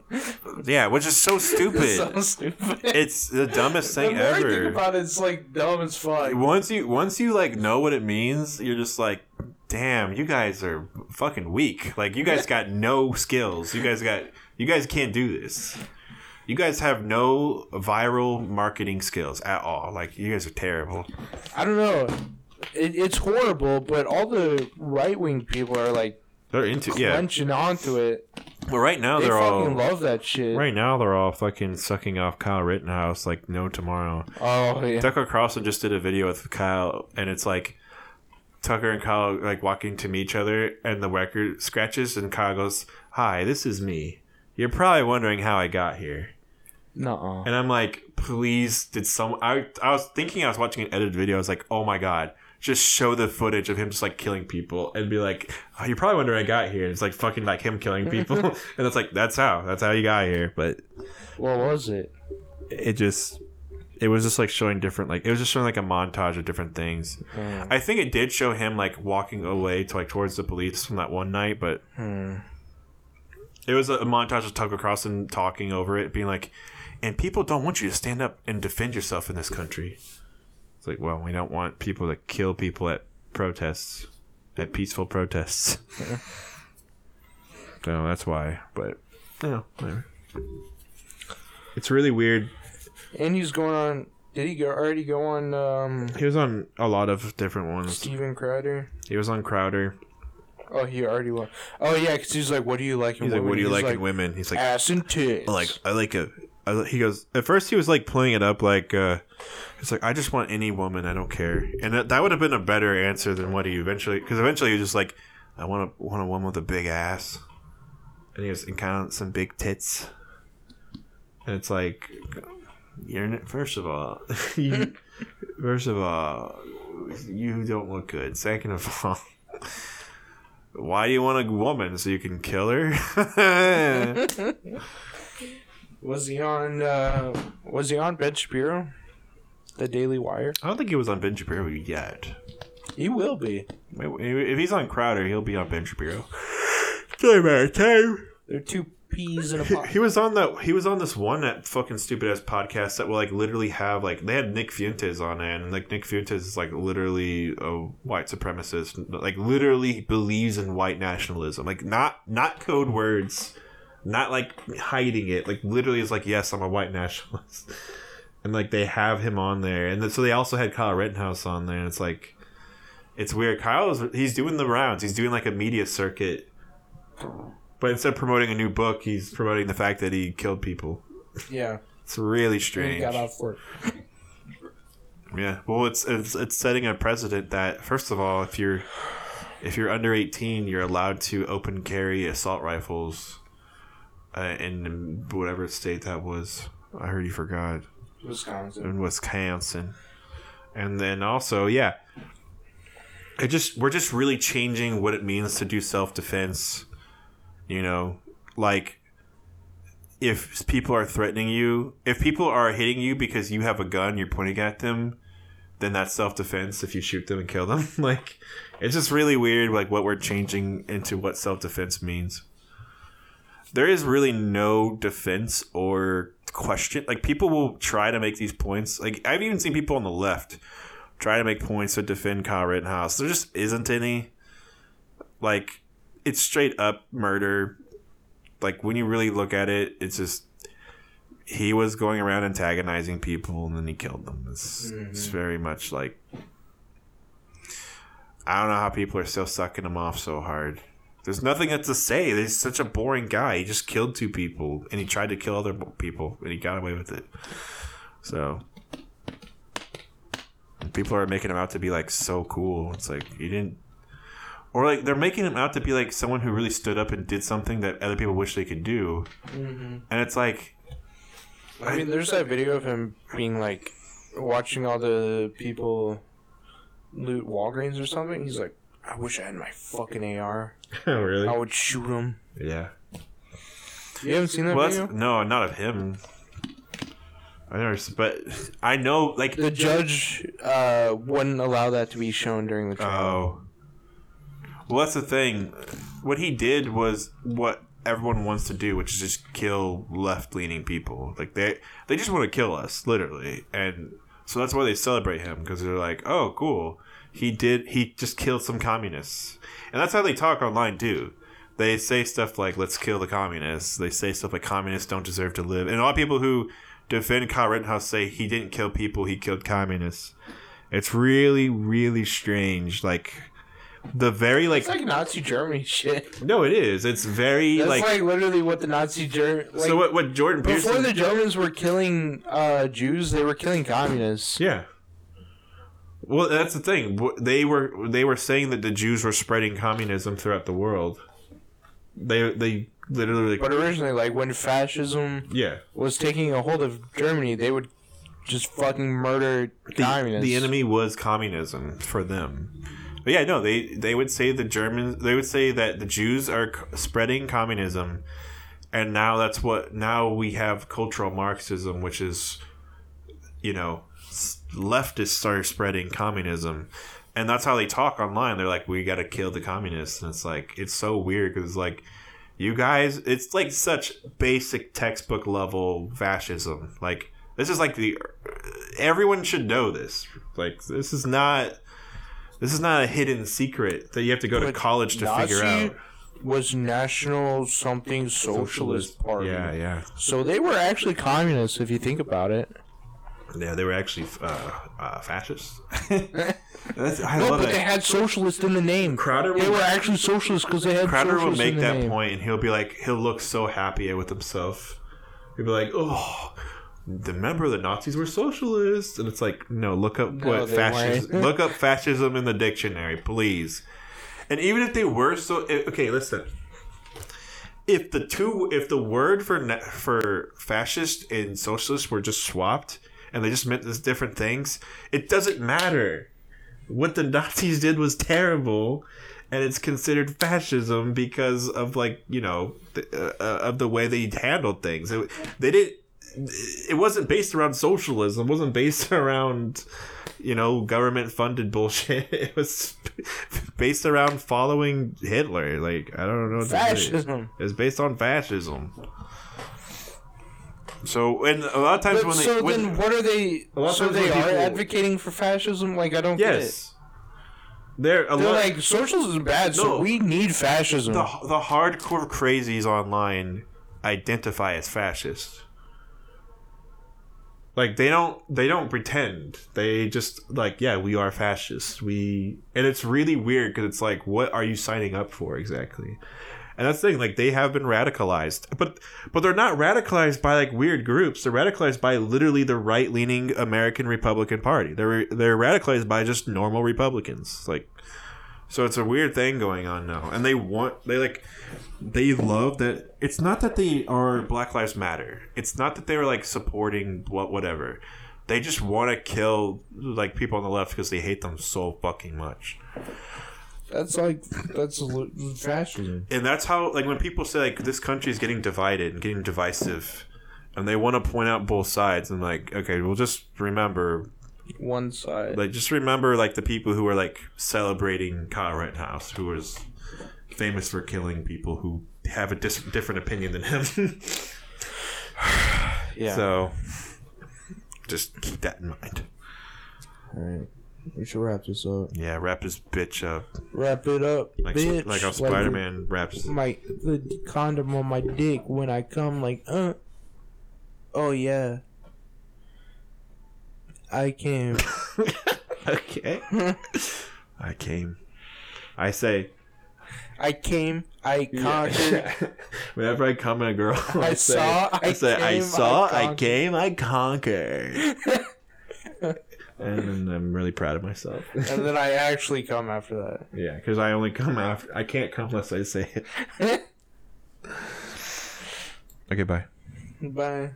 yeah, which is so [laughs] stupid. so stupid. it's the dumbest the thing more I think ever. about it, it's like dumb as fuck. once you once you like know what it means, you're just like, damn, you guys are fucking weak. Like you guys [laughs] got no skills. You guys got you guys can't do this. You guys have no viral marketing skills at all. Like you guys are terrible. I don't know. It, it's horrible, but all the right wing people are like They're into yeah. clenching onto it. But right now They they're fucking all love that shit. right now they're all fucking sucking off Kyle Rittenhouse like no tomorrow. Oh yeah. Tucker Carlson just did a video with Kyle, and it's like Tucker and Kyle like walking to meet each other, and the record scratches, and Kyle goes, "Hi, this is me. You're probably wondering how I got here." Nuh-uh. And I'm like, "Please, did some?" I I was thinking I was watching an edited video. I was like, "Oh my god." Just show the footage of him just like killing people and be like, oh, "You're probably wondering how I got here." And it's like fucking like him killing [laughs] people, and it's like that's how that's how you got here. But What was it? it just it was just like showing different like it was just showing like a montage of different things Hmm. i think it did show him like walking away to like towards the police from that one night but Hmm. it was a, a montage of tucker carlson talking over it being like and people don't want you to stand up and defend yourself in this country it's like well we don't want people to kill people at protests at peaceful protests [laughs] so that's why but you know whatever. it's really weird And he's going on. Did he go, already go on um, He was on a lot of different ones. Steven Crowder? He was on Crowder. Oh, he already was. Oh yeah, because he's like, "What do you like in He's like, women?" "What do you He's like, in women?" He's like, Ass and tits. Like I like a." He goes. At first, he was like playing it up like, uh, "It's like I just want any woman. I don't care." And that, that would have been a better answer than what he eventually. Because eventually, he was just like, "I want a want a woman with a big ass," and he was and some big tits. And it's like, you're first of all, [laughs] you, first of all, you don't look good. Second of all. Why do you want a woman so you can kill her? [laughs] was he on? Uh, was he on Ben Shapiro? The Daily Wire. I don't think he was on Ben Shapiro yet. He will be. If he's on Crowder, he'll be on Ben Shapiro. [sighs] Sorry about time. They're two peas in a He, pod. he was on that. He was on this one that fucking stupid ass podcast that will like literally have like they had Nick Fuentes on it, and like Nick Fuentes is like literally a white supremacist, like literally believes in white nationalism, like not not code words, not like hiding it, like literally is like yes, I'm a white nationalist, [laughs] and like they have him on there, and then, so they also had Kyle Rittenhouse on there, and it's like. It's weird. Kyle is he's doing the rounds. He's doing like a media circuit but instead of promoting a new book, he's promoting the fact that he killed people. yeah, It's really strange. got off it. Yeah. Well, it's it's it's setting a precedent that first of all, if you're if you're under 18, you're allowed to open carry assault rifles uh, in whatever state that was. I heard you forgot. Wisconsin. in Wisconsin. And then also, yeah, it just we're just really changing what it means to do self defense. You know, like if people are threatening you, if people are hitting you because you have a gun, you're pointing at them, then that's self defense. If you shoot them and kill them, [laughs] like it's just really weird, like what we're changing into what self defense means. There is really no defense or question. Like people will try to make these points. Like I've even seen people on the left try to make points to defend Kyle Rittenhouse. There just isn't any. Like it's straight up murder. Like when you really look at it, it's just he was going around antagonizing people and then he killed them. It's, mm-hmm. it's very much like I don't know how people are still sucking him off so hard. There's nothing else to say. He's such a boring guy. He just killed two people, and he tried to kill other people, and he got away with it. So people are making him out to be like so cool. It's like you didn't, or like they're making him out to be like someone who really stood up and did something that other people wish they could do. Mm-hmm. And it's like, I mean, there's that video of him being like watching all the people loot Walgreens or something. He's like, I wish I had my fucking AR. oh [laughs] really? I would shoot him. Yeah. You haven't seen that Well, video? no, not of him. I never, but I know like The judge uh, wouldn't allow that to be shown during the trial. Oh. Well, that's the thing. What he did was what everyone wants to do, which is just kill left-leaning people. Like they they just want to kill us, literally. And so that's why they celebrate him because they're like, "Oh, cool. He did he just killed some communists." And that's how they talk online too. They say stuff like, "Let's kill the communists." They say stuff like communists don't deserve to live. And a lot of people who defend Kyle Rittenhouse say he didn't kill people, he killed communists. It's really, really strange. Like the very like It's like Nazi Germany shit. no, it is. It's very That's like, like, literally what the Nazi Germany. Like, so. What what Jordan before the Germans were killing uh, Jews, they were killing communists. yeah. Well, that's the thing. They were they were saying that the Jews were spreading communism throughout the world. They they literally But originally, like when fascism yeah. was taking a hold of Germany, they would just fucking murder The, communists. the enemy was communism for them. But yeah, no, they they would say the Germans. They would say that the Jews are spreading communism, and now that's what now we have cultural Marxism, which is, you know, leftists are spreading communism, and that's how they talk online. They're like, we got to kill the communists, and it's like it's so weird because like. You guys, it's like such basic textbook level fascism. Like this is like the everyone should know this. Like this is not this is not a hidden secret that you have to go to college to Nazi figure out. was National Something Socialist Party. Yeah, yeah, So they were actually communists, if you think about it. Yeah. They were actually uh, uh, fascists. [laughs] That's, I No, love but they had socialist in the name. Crowder They would- were actually socialists because they had Crowder will make in the that name. point, and he'll be like, he'll look so happy with himself. He'll be like, "Oh, remember the Nazis were socialists?" And it's like, no, look up No, what they fascism. [laughs] look up fascism in the dictionary, please. And even if they were so, eh, okay, listen. If the two, if the word for for fascist and socialist were just swapped, and they just meant this different things, it doesn't matter what the Nazis did was terrible, and it's considered fascism because of like you know the, uh, uh, of the way they handled things. It, they did. It wasn't based around socialism. It wasn't based [laughs] around you know government funded bullshit. [laughs] It was based around following Hitler. Like I don't know. Fascism. It's based on fascism. So and a lot of times But when they so when, then, what are they? A lot So they are people- advocating for fascism? Like I don't get it. yes, they're a They're lot. like socialism is bad, No. so we need fascism. the the hardcore crazies online identify as fascist. Like they don't they don't pretend. They just like yeah, we are fascists. We and it's really weird because it's like what are you signing up for exactly? And that's the thing, like they have been radicalized, but but they're not radicalized by like weird groups. They're radicalized by literally the right leaning American Republican Party. They're they're radicalized by just normal Republicans. Like so it's a weird thing going on now. And they want they like they love that it's not that they are Black Lives Matter. It's not that they're like supporting what whatever. They just want to kill like people on the left because they hate them so fucking much. That's like that's fascism. And that's how like when people say like this country is getting divided and getting divisive and they want to point out both sides and like okay, we'll just remember One side. like just remember like the people who were like celebrating Kyle Rittenhouse, who was famous for killing people who have a dis- different opinion than him. [sighs] yeah. So just keep that in mind. All right. We should wrap this up. Yeah, wrap this bitch up Wrap it up, like bitch. like how Spider Man wraps. my the condom on my dick when I come like uh oh yeah I came [laughs] okay, [laughs] I came. I say, I came, I conquered. [laughs] Whenever I come at a girl, I say, saw, I say, I saw, I I, came, I conquered. And I'm really proud of myself. and then I actually come after that. [laughs] yeah, because I only come after. I can't come unless I say it. [laughs] okay, bye. Bye.